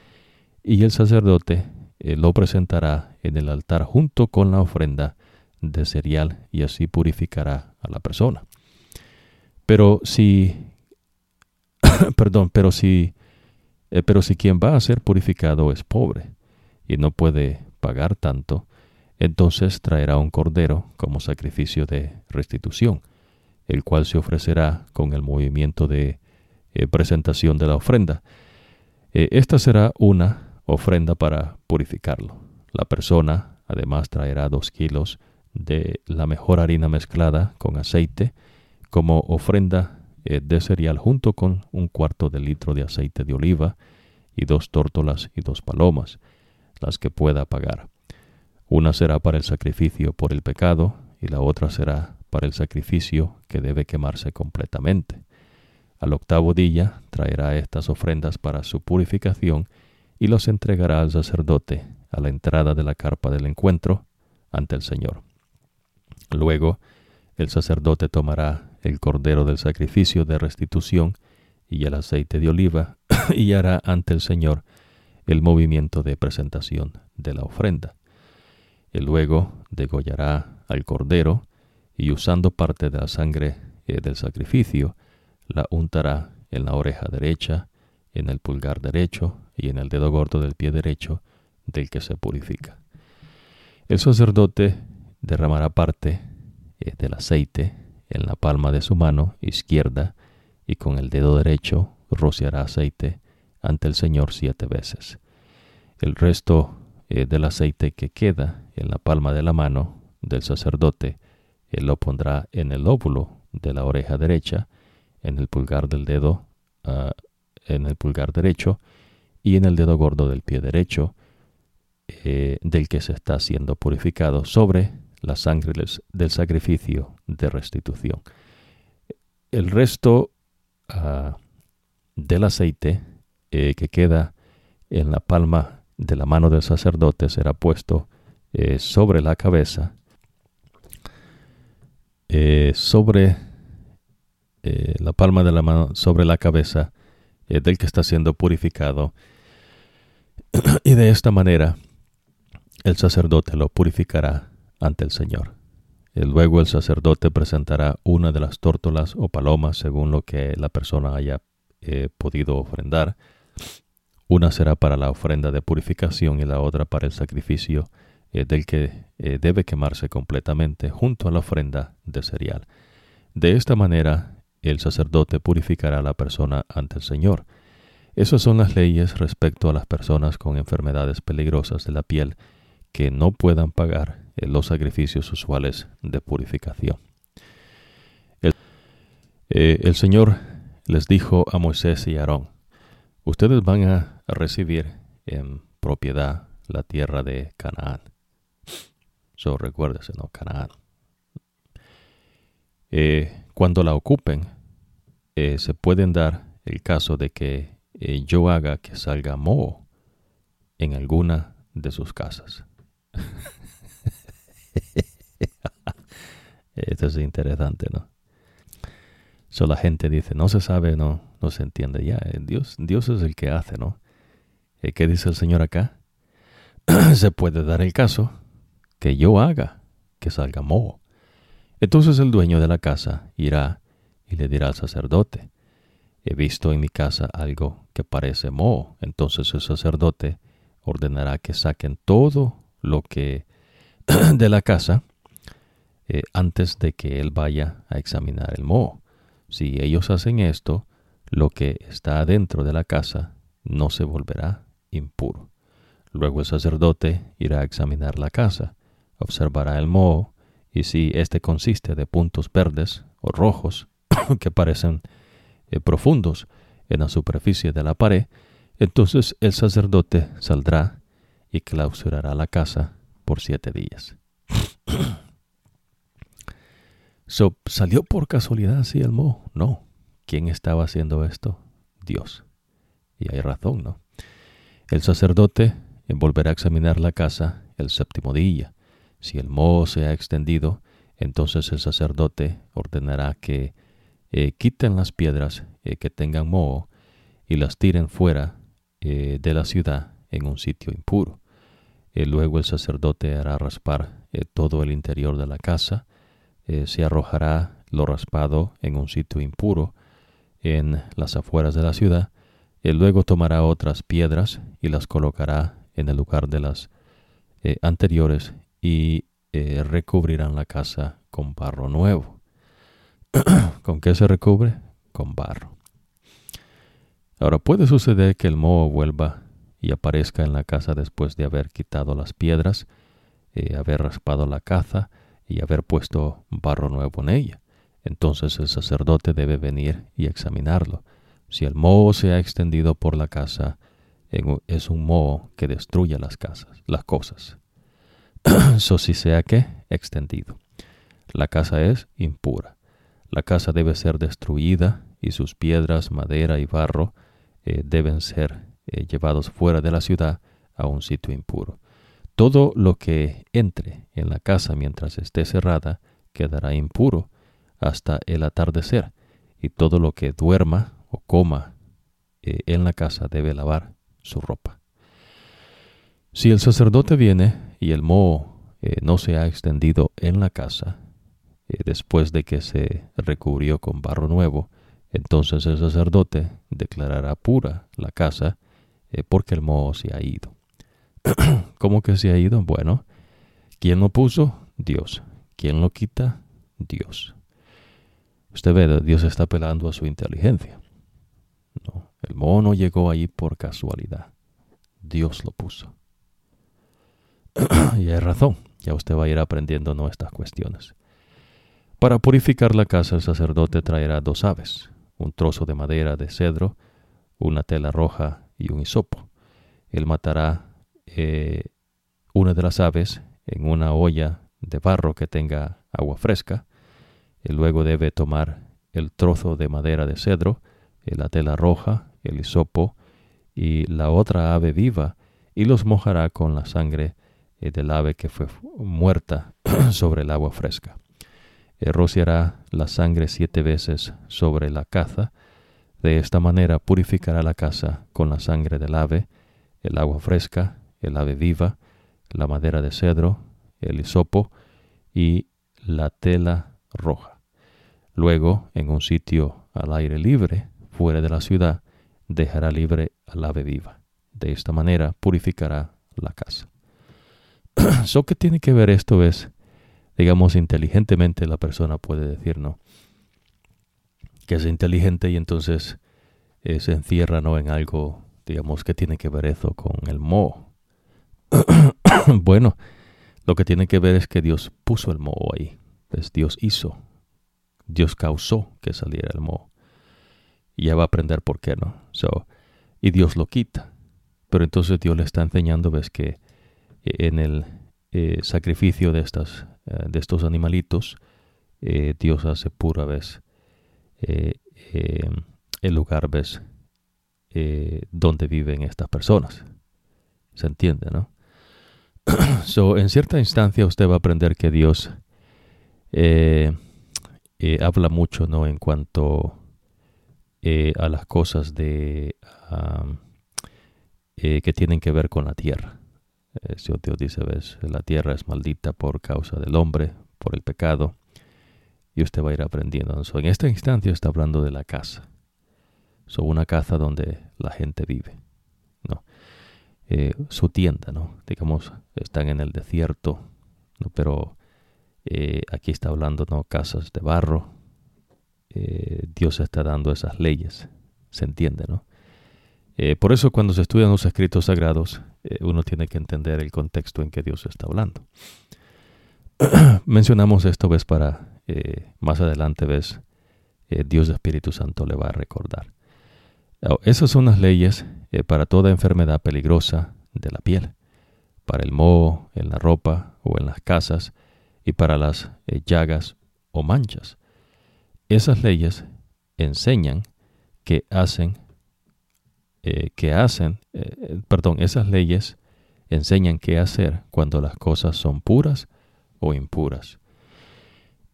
y el sacerdote lo presentará en el altar junto con la ofrenda de cereal y así purificará a la persona. Pero si, perdón, pero si, eh, pero si quien va a ser purificado es pobre y no puede pagar tanto, entonces traerá un cordero como sacrificio de restitución, el cual se ofrecerá con el movimiento de eh, presentación de la ofrenda. Eh, esta será una ofrenda para purificarlo. La persona además traerá dos kilos de la mejor harina mezclada con aceite como ofrenda eh, de cereal junto con un cuarto de litro de aceite de oliva y dos tórtolas y dos palomas, las que pueda pagar. Una será para el sacrificio por el pecado y la otra será para el sacrificio que debe quemarse completamente. Al octavo día traerá estas ofrendas para su purificación y los entregará al sacerdote a la entrada de la carpa del encuentro ante el Señor. Luego el sacerdote tomará el cordero del sacrificio de restitución y el aceite de oliva y hará ante el Señor el movimiento de presentación de la ofrenda. Y luego degollará al cordero y usando parte de la sangre eh, del sacrificio, la untará en la oreja derecha, en el pulgar derecho y en el dedo gordo del pie derecho del que se purifica. El sacerdote derramará parte eh, del aceite en la palma de su mano izquierda y con el dedo derecho rociará aceite ante el Señor siete veces. El resto eh, del aceite que queda en la palma de la mano del sacerdote, él lo pondrá en el óvulo de la oreja derecha, en el pulgar del dedo, ah, en el pulgar derecho y en el dedo gordo del pie derecho, eh, del que se está siendo purificado sobre la sangre del sacrificio de restitución. El resto ah, del aceite eh, que queda en la palma de la mano del sacerdote será puesto eh, sobre la cabeza, sobre la palma de la mano, sobre la cabeza del que está siendo purificado. y de esta manera el sacerdote lo purificará ante el Señor. Y luego el sacerdote presentará una de las tórtolas o palomas según lo que la persona haya eh, podido ofrendar. Una será para la ofrenda de purificación y la otra para el sacrificio eh, del que eh, debe quemarse completamente junto a la ofrenda de cereal. De esta manera el sacerdote purificará a la persona ante el Señor. Esas son las leyes respecto a las personas con enfermedades peligrosas de la piel que no puedan pagar los sacrificios usuales de purificación. Eh, el, Señor les dijo a Moisés y Aarón, ustedes van a recibir en propiedad la tierra de Canaán. So recuérdese, ¿no? Canaán. Eh, cuando la ocupen, eh, se pueden dar el caso de que yo haga que salga moho en alguna de sus casas. Esto es interesante, ¿no? So la gente dice, no se sabe, no, no se entiende. Ya, eh, Dios, Dios es el que hace, ¿no? Eh, ¿Qué dice el Señor acá? se puede dar el caso que yo haga que salga moho. Entonces el dueño de la casa irá y le dirá al sacerdote, he visto en mi casa algo que parece moho. Entonces el sacerdote ordenará que saquen todo lo que de la casa eh, antes de que él vaya a examinar el moho. Si ellos hacen esto, lo que está dentro de la casa no se volverá impuro. Luego el sacerdote irá a examinar la casa, observará el moho, y si éste consiste de puntos verdes o rojos que parecen eh, profundos en la superficie de la pared, entonces el sacerdote saldrá y clausurará la casa por siete días. ¿Salió por casualidad así el moho? No. ¿Quién estaba haciendo esto? Dios. Y hay razón, ¿no? El sacerdote volverá a examinar la casa el séptimo día. Si el moho se ha extendido, entonces el sacerdote ordenará que eh, quiten las piedras eh, que tengan moho y las tiren fuera eh, de la ciudad en un sitio impuro. Eh, luego el sacerdote hará raspar eh, todo el interior de la casa, eh, se arrojará lo raspado en un sitio impuro en las afueras de la ciudad, y luego tomará otras piedras y las colocará en el lugar de las anteriores y recubrirán la casa con barro nuevo. ¿Con qué se recubre? Con barro. Ahora puede suceder que el moho vuelva y aparezca en la casa después de haber quitado las piedras, eh, haber raspado la caza y haber puesto barro nuevo en ella. Entonces el sacerdote debe venir y examinarlo. Si el moho se ha extendido por la casa, es un moho que destruye las casas, las cosas. so si sea que extendido. La casa es impura. La casa debe ser destruida y sus piedras, madera y barro eh, deben ser eh, llevados fuera de la ciudad a un sitio impuro. Todo lo que entre en la casa mientras esté cerrada quedará impuro hasta el atardecer, y todo lo que duerma o coma eh, en la casa debe lavar su ropa. Si el sacerdote viene y el moho no se ha extendido en la casa, después de que se recubrió con barro nuevo, entonces el sacerdote declarará pura la casa eh, porque el moho se ha ido. ¿Cómo que se ha ido? Bueno, ¿quién lo puso? Dios. ¿Quién lo quita? Dios. Usted ve, Dios está apelando a su inteligencia. No, el moho no llegó ahí por casualidad. Dios lo puso. y hay razón. Ya usted va a ir aprendiendo nuestras cuestiones. Para purificar la casa, el sacerdote traerá dos aves, un trozo de madera de cedro, una tela roja y un hisopo. Él matará eh, una de las aves en una olla de barro que tenga agua fresca. Luego debe tomar el trozo de madera de cedro, eh, la tela roja, el hisopo y la otra ave viva y los mojará con la sangre eh, del ave que fue muerta sobre el agua fresca rociará la sangre siete veces sobre la caza. De esta manera purificará la casa con la sangre del ave, el agua fresca, el ave viva, la madera de cedro, el hisopo y la tela roja. Luego, en un sitio al aire libre, fuera de la ciudad, dejará libre al ave viva. De esta manera purificará la casa. ¿So qué tiene que ver esto? Es digamos, inteligentemente la persona puede decir, ¿no? Que es inteligente y entonces eh, se encierra, ¿no? En algo, digamos, que tiene que ver eso con el moho. bueno, lo que tiene que ver es que Dios puso el moho ahí. Es Dios hizo. Dios causó que saliera el moho. Y ya va a aprender por qué, ¿no? So, y Dios lo quita. Pero entonces Dios le está enseñando, ves que eh, en el eh, sacrificio de estas de estos animalitos, Dios hace pura vez el lugar, ves, donde viven estas personas. ¿Se entiende, no? so, en cierta instancia usted va a aprender que Dios habla mucho, ¿no? En cuanto a las cosas de que tienen que ver con la tierra. Eh, Dios dice, ves, la tierra es maldita por causa del hombre, por el pecado, usted va a ir aprendiendo. en esta instancia está hablando de la casa. So, una casa donde la gente vive. ¿no? Eh, su tienda, ¿no? digamos, están en el desierto, ¿no? pero eh, aquí está hablando ¿no? casas de barro. Dios está dando esas leyes, se entiende, ¿no? por eso cuando se estudian los escritos sagrados, eh, uno tiene que entender el contexto en que Dios está hablando. Mencionamos esto, ves, para eh, más adelante, ves, eh, Dios Espíritu Santo le va a recordar. esas son las leyes para toda enfermedad peligrosa de la piel, para el moho en la ropa o en las casas y para las llagas o manchas. Esas leyes enseñan que hacen eh, que hacen, eh, perdón, esas leyes enseñan qué hacer cuando las cosas son puras o impuras.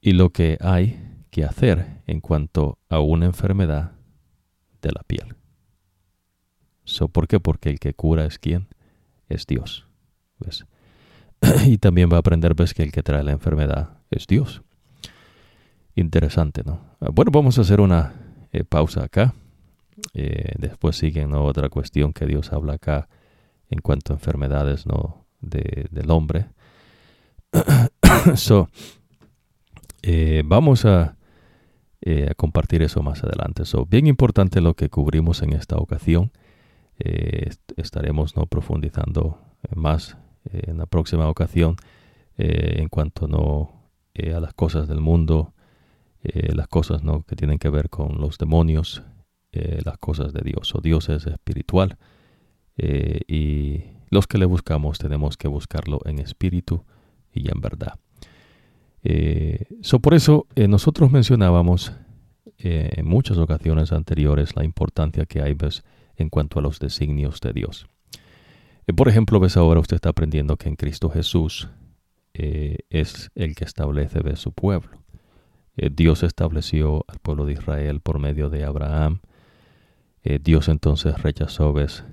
Y lo que hay que hacer en cuanto a una enfermedad de la piel. So, ¿Por qué? Porque el que cura es quién? Es Dios. ¿ves? y también va a aprender ves, que el que trae la enfermedad es Dios. Interesante, ¿no? Ah, bueno, vamos a hacer una eh, pausa acá. Eh, después sigue otra cuestión que Dios habla acá en cuanto a enfermedades ¿no? del hombre. so, eh, vamos a, eh, a, compartir eso más adelante. So, bien importante lo que cubrimos en esta ocasión. Eh, estaremos no profundizando más en la próxima ocasión en cuanto no a las cosas del mundo, las cosas no que tienen que ver con los demonios, las cosas de Dios. O Dios es espiritual y los que le buscamos tenemos que buscarlo en espíritu y en verdad. Eh, por eso eh, nosotros mencionábamos eh, en muchas ocasiones anteriores la importancia que hay ves, en cuanto a los designios de Dios. por ejemplo, ves ahora usted está aprendiendo que en Cristo Jesús es el que establece de su pueblo. Dios estableció al pueblo de Israel por medio de Abraham. Dios entonces rechazó ves,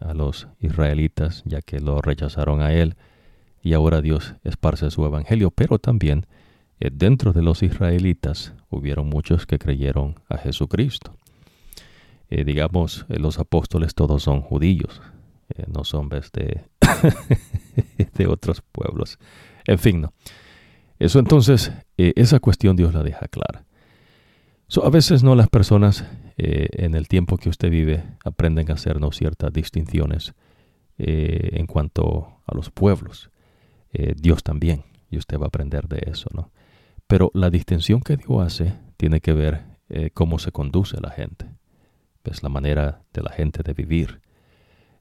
a los israelitas ya que lo rechazaron a él y ahora Dios esparce su evangelio, pero también eh, dentro de los israelitas hubieron muchos que creyeron a Jesucristo. Eh, digamos, eh, los apóstoles todos son judíos, no son de, de otros pueblos. En fin, no. Eso entonces, esa cuestión Dios la deja clara. a veces no las personas en el tiempo que usted vive aprenden a hacernos ciertas distinciones en cuanto a los pueblos. Eh, Dios también, y usted va a aprender de eso, ¿no? Pero la distinción que Dios hace tiene que ver eh, cómo se conduce la gente, es la manera de la gente de vivir.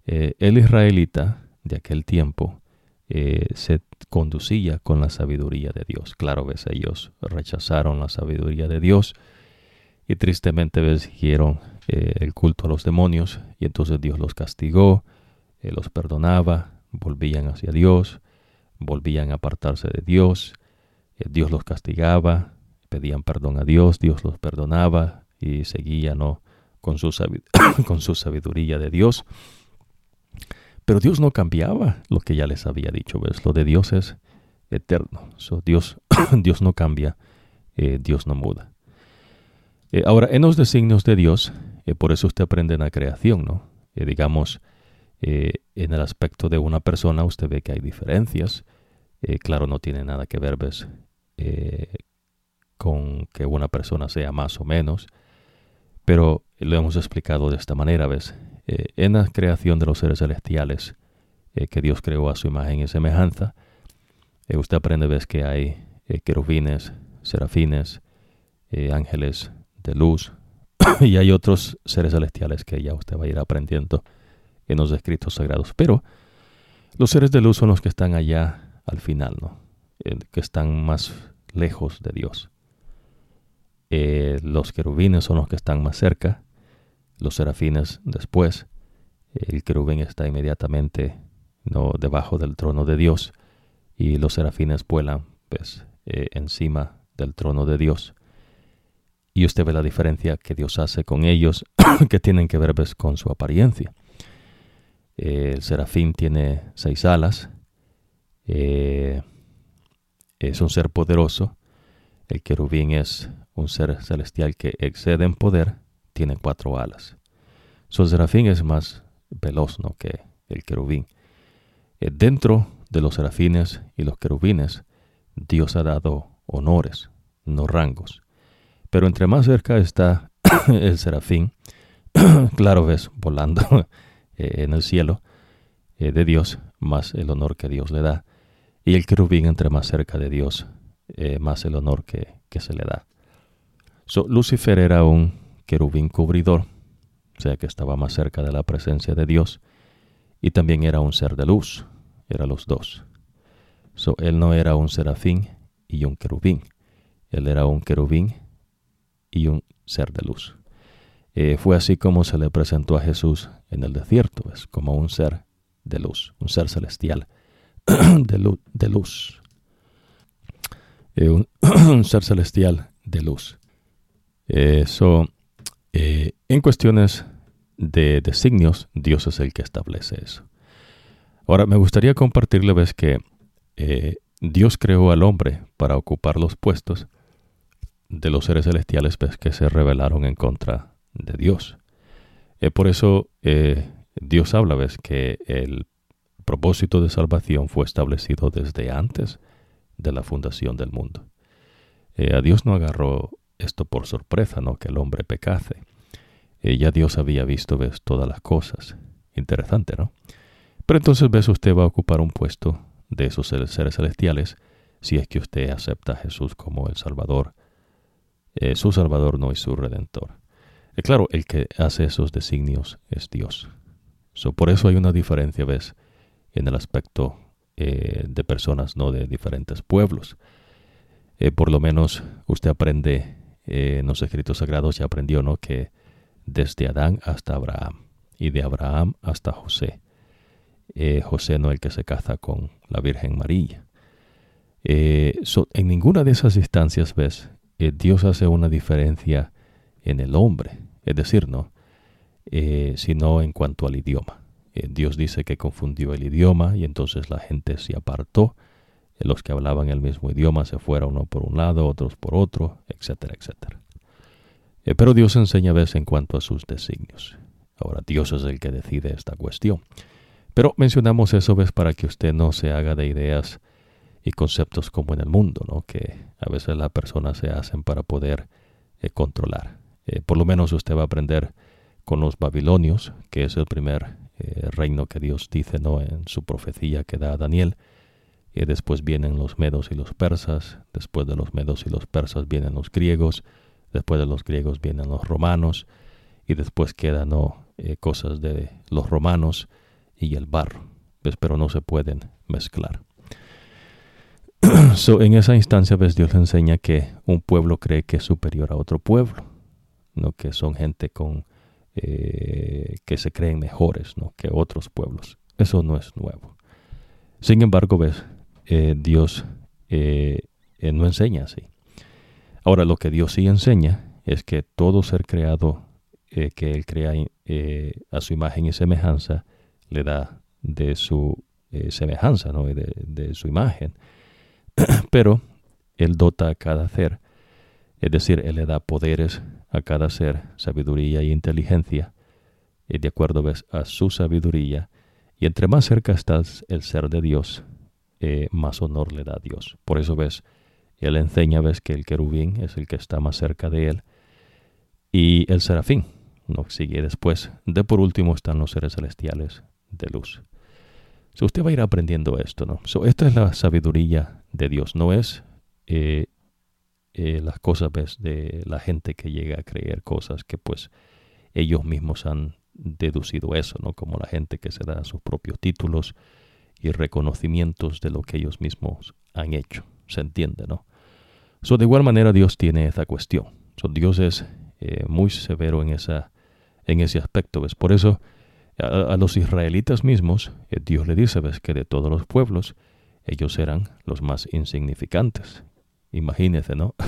Eh, el israelita de aquel tiempo se conducía con la sabiduría de Dios. Claro, ves, ellos rechazaron la sabiduría de Dios y tristemente ves, el culto a los demonios y entonces Dios los castigó, los perdonaba, volvían hacia Dios, volvían a apartarse de Dios, eh, Dios los castigaba, pedían perdón a Dios, Dios los perdonaba y seguían ¿no? con, su sabiduría de Dios. Pero Dios no cambiaba lo que ya les había dicho, ¿ves? Lo de Dios es eterno. Dios, Dios no cambia, eh, Dios no muda. Eh, ahora, en los designios de Dios, por eso usted aprende en la creación, ¿no? digamos, en el aspecto de una persona usted ve que hay diferencias. Eh, claro, no tiene nada que ver ¿ves? Eh, con que una persona sea más o menos, pero lo hemos explicado de esta manera, ¿ves? Eh, en la creación de los seres celestiales que Dios creó a su imagen y semejanza, usted aprende, ¿ves? Que hay querubines, serafines, ángeles de luz, y hay otros seres celestiales que ya usted va a ir aprendiendo en los escritos sagrados. Pero los seres de luz son los que están allá al final, ¿no? que están más lejos de Dios. Eh, los querubines son los que están más cerca, los serafines después. El querubín está inmediatamente no debajo del trono de Dios y los serafines vuelan pues, eh, encima del trono de Dios. Y usted ve la diferencia que Dios hace con ellos, que tienen que ver pues, con su apariencia. El serafín tiene seis alas, eh, es un ser poderoso. El querubín es un ser celestial que excede en poder, tiene cuatro alas. Su serafín es más veloz ¿no? que el querubín. Eh, dentro de los serafines y los querubines, Dios ha dado honores, no rangos. Pero entre más cerca está el serafín, claro ves, volando eh, en el cielo de Dios, más el honor que Dios le da. Y el querubín entre más cerca de Dios, eh, más el honor que, se le da. So, Lucifer era un querubín cubridor, o sea que estaba más cerca de la presencia de Dios, y también era un ser de luz, eran los dos. So, él no era un serafín y un querubín, él era un querubín y un ser de luz. Eh, fue así como se le presentó a Jesús en el desierto, es como un ser de luz, un ser celestial de, luz. Eh, un, ser celestial de luz. Eso, eh, en cuestiones de designios, Dios es el que establece eso. Ahora, me gustaría compartirle, ves que Dios creó al hombre para ocupar los puestos de los seres celestiales ves, que se rebelaron en contra de Dios. por eso Dios habla, ves, que el propósito de salvación fue establecido desde antes de la fundación del mundo. Eh, a Dios no agarró esto por sorpresa, ¿no? Que el hombre pecase. Eh, ya Dios había visto, ves, todas las cosas. Interesante, ¿no? Pero entonces, ves, usted va a ocupar un puesto de esos seres celestiales si es que usted acepta a Jesús como el Salvador, eh, su Salvador no es su Redentor. Claro, el que hace esos designios es Dios. por eso hay una diferencia, ves, en el aspecto eh, de personas, no de diferentes pueblos. Eh, por lo menos usted aprende en los escritos sagrados, ya aprendió, ¿no? Que desde Adán hasta Abraham y de Abraham hasta José. José no el que se caza con la Virgen María. Eh, en ninguna de esas instancias, ves, eh, Dios hace una diferencia en el hombre, es decir, no, eh, sino en cuanto al idioma. Dios dice que confundió el idioma y entonces la gente se apartó. Los que hablaban el mismo idioma se fueron uno por un lado, otros por otro, etcétera, etcétera. pero Dios enseña, ves, en cuanto a sus designios. Ahora, Dios es el que decide esta cuestión. Pero mencionamos eso, ves, para que usted no se haga de ideas y conceptos como en el mundo, ¿no? que a veces las personas se hacen para poder eh, controlar. Eh, por lo menos usted va a aprender con los babilonios, que es el primer eh, reino que Dios dice ¿no? en su profecía que da a Daniel. Y después vienen los medos y los persas, después de los medos y los persas vienen los griegos, después de los griegos vienen los romanos, y después quedan cosas de los romanos y el barro, pues, pero no se pueden mezclar. en esa instancia, ves, Dios enseña que un pueblo cree que es superior a otro pueblo, ¿no? que son gente con eh, que se creen mejores ¿no? que otros pueblos. Eso no es nuevo. Sin embargo, ves, eh, Dios eh, no enseña así. Ahora, lo que Dios sí enseña es que todo ser creado que Él crea a su imagen y semejanza le da de su semejanza, ¿no? de su imagen. Pero Él dota a cada ser, es decir, Él le da poderes a cada ser, sabiduría y inteligencia, y de acuerdo a su sabiduría, y entre más cerca estás el ser de Dios, eh, más honor le da a Dios. Por eso ves, Él enseña, ves que el querubín es el que está más cerca de Él, y el serafín, no sigue después. De por último están los seres celestiales de luz. So, usted va a ir aprendiendo esto, ¿no? So, esta es la sabiduría de Dios, no es eh, eh, las cosas de la gente que llega a creer cosas que pues ellos mismos han deducido eso, ¿no? Como la gente que se da sus propios títulos y reconocimientos de lo que ellos mismos han hecho. Se entiende, ¿no? So, de igual manera Dios tiene esa cuestión. So, Dios es eh, muy severo en, esa, en ese aspecto. ¿ves? Por eso a, los israelitas mismos, eh, Dios le dice, ves que de todos los pueblos, ellos eran los más insignificantes. Imagínense, ¿no?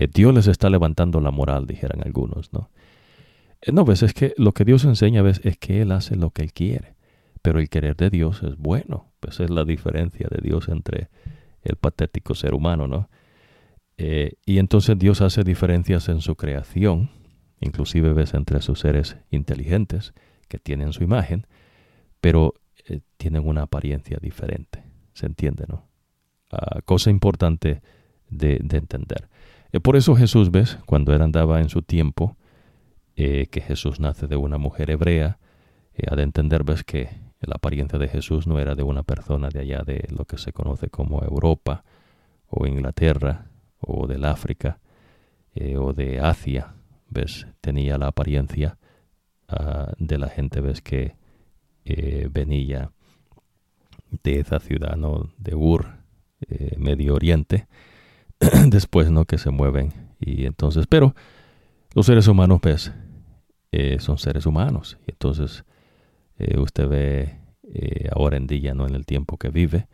Eh, Dios les está levantando la moral, dijeran algunos, ¿no? Eh, no, ves, es que lo que Dios enseña, ves, es que Él hace lo que Él quiere, pero el querer de Dios es bueno, pues es la diferencia de Dios entre el patético ser humano, ¿no? y entonces Dios hace diferencias en su creación, Inclusive ves entre sus seres inteligentes que tienen su imagen, pero eh, tienen una apariencia diferente. ¿Se entiende, no? Cosa importante de, entender. Eh, por eso Jesús, ves, cuando él andaba en su tiempo, eh, que Jesús nace de una mujer hebrea, ha de entender, ves, que la apariencia de Jesús no era de una persona de allá de lo que se conoce como Europa o Inglaterra o del África o de Asia ves, tenía la apariencia ah, de la gente, ves, que eh, venía de esa ciudad, ¿no? De Ur, eh, Medio Oriente, después, ¿no? Que se mueven. Y entonces, pero los seres humanos, ves, eh, son seres humanos. Y entonces, usted ve ahora en día, ¿no? En el tiempo que vive,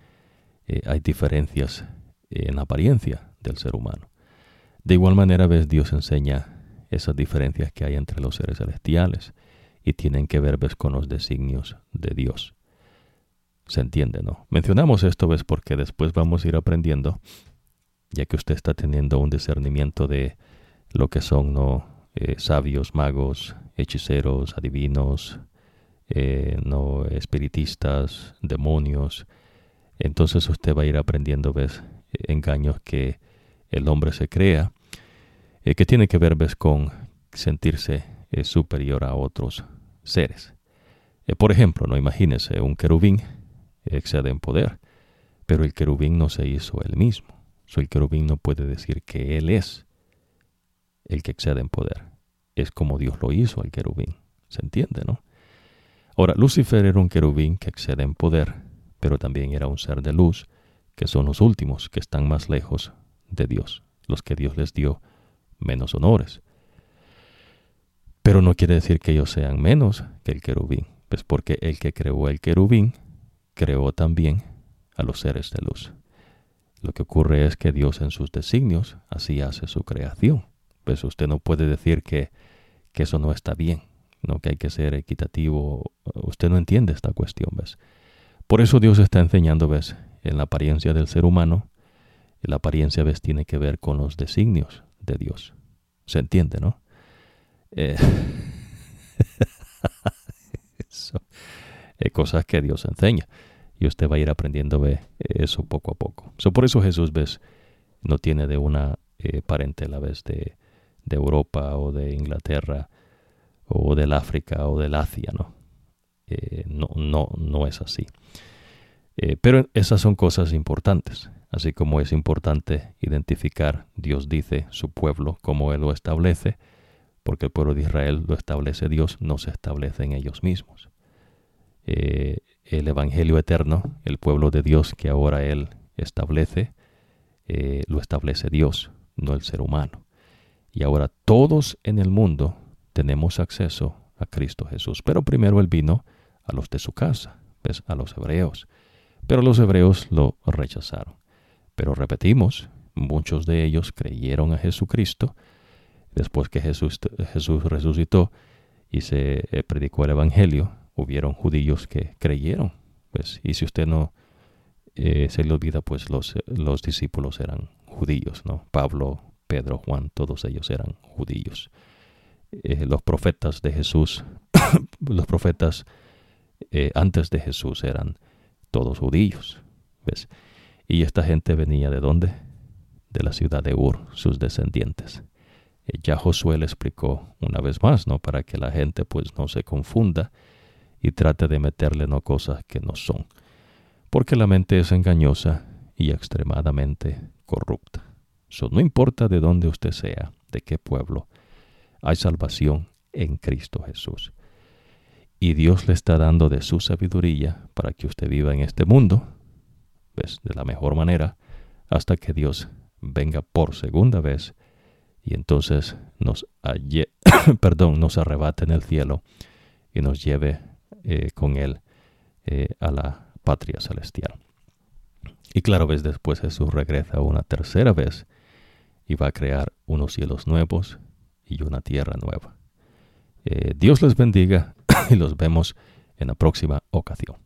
hay diferencias en apariencia del ser humano. De igual manera, ves, Dios enseña esas diferencias que hay entre los seres celestiales y tienen que ver ves, con los designios de Dios. ¿Se entiende, no? Mencionamos esto, ves, porque después vamos a ir aprendiendo, ya que usted está teniendo un discernimiento de lo que son, ¿no? Eh, sabios, magos, hechiceros, adivinos, eh, no espiritistas, demonios. Entonces usted va a ir aprendiendo, ves, engaños que el hombre se crea, eh, que tiene que ver, ves, con sentirse superior a otros seres. por ejemplo, no imagínese un querubín excede en poder, pero el querubín no se hizo él mismo. So, el querubín no puede decir que él es el que excede en poder. Es como Dios lo hizo al querubín. ¿Se entiende, no? Ahora, Lucifer era un querubín que excede en poder, pero también era un ser de luz, que son los últimos que están más lejos de Dios, los que Dios les dio menos honores. Pero no quiere decir que ellos sean menos que el querubín, pues porque el que creó el querubín creó también a los seres de luz. Lo que ocurre es que Dios en sus designios así hace su creación. Pues usted no puede decir que, que eso no está bien, ¿no? que hay que ser equitativo. Usted no entiende esta cuestión, ¿ves? Por eso Dios está enseñando, ¿ves? En la apariencia del ser humano, la apariencia, ¿ves? Tiene que ver con los designios de Dios. ¿Se entiende, no? Eh, eso, eh, cosas que Dios enseña. Y usted va a ir aprendiendo eso poco a poco. por eso Jesús, ¿ves? No tiene de una eh, parentela, ¿ves? De, de Europa o de Inglaterra o del África o del Asia, ¿no? Eh, no, no, no es así. Eh, pero esas son cosas importantes, así como es importante identificar, Dios dice, su pueblo, como Él lo establece, porque el pueblo de Israel lo establece Dios, no se establece en ellos mismos. Eh, el Evangelio eterno, el pueblo de Dios que ahora Él establece, lo establece Dios, no el ser humano. Y ahora todos en el mundo tenemos acceso a Cristo Jesús. Pero primero Él vino a los de su casa, a los hebreos. Pero los hebreos lo rechazaron. Pero repetimos, muchos de ellos creyeron a Jesucristo después que Jesús, Jesús resucitó y se eh, predicó el Evangelio. Hubieron judíos que creyeron. Pues, y si usted no eh, se le olvida, pues los, los discípulos eran judíos, ¿no? Pablo, Pedro, Juan, todos ellos eran judíos. Eh, los profetas de Jesús, los profetas eh, antes de Jesús eran todos judíos. ¿ves? Y esta gente venía de dónde? De la ciudad de Ur, sus descendientes. Ya Josué le explicó una vez más, ¿no? Para que la gente pues no se confunda y trate de meterle no cosas que no son. Porque la mente es engañosa y extremadamente corrupta no importa de dónde usted sea, de qué pueblo, hay salvación en Cristo Jesús. Y Dios le está dando de su sabiduría para que usted viva en este mundo, pues, de la mejor manera, hasta que Dios venga por segunda vez y entonces nos, perdón, nos arrebate en el cielo y nos lleve eh, con Él eh, a la patria celestial. Y claro, ves, después Jesús regresa una tercera vez y va a crear unos cielos nuevos y una tierra nueva. Eh, Dios les bendiga y los vemos en la próxima ocasión.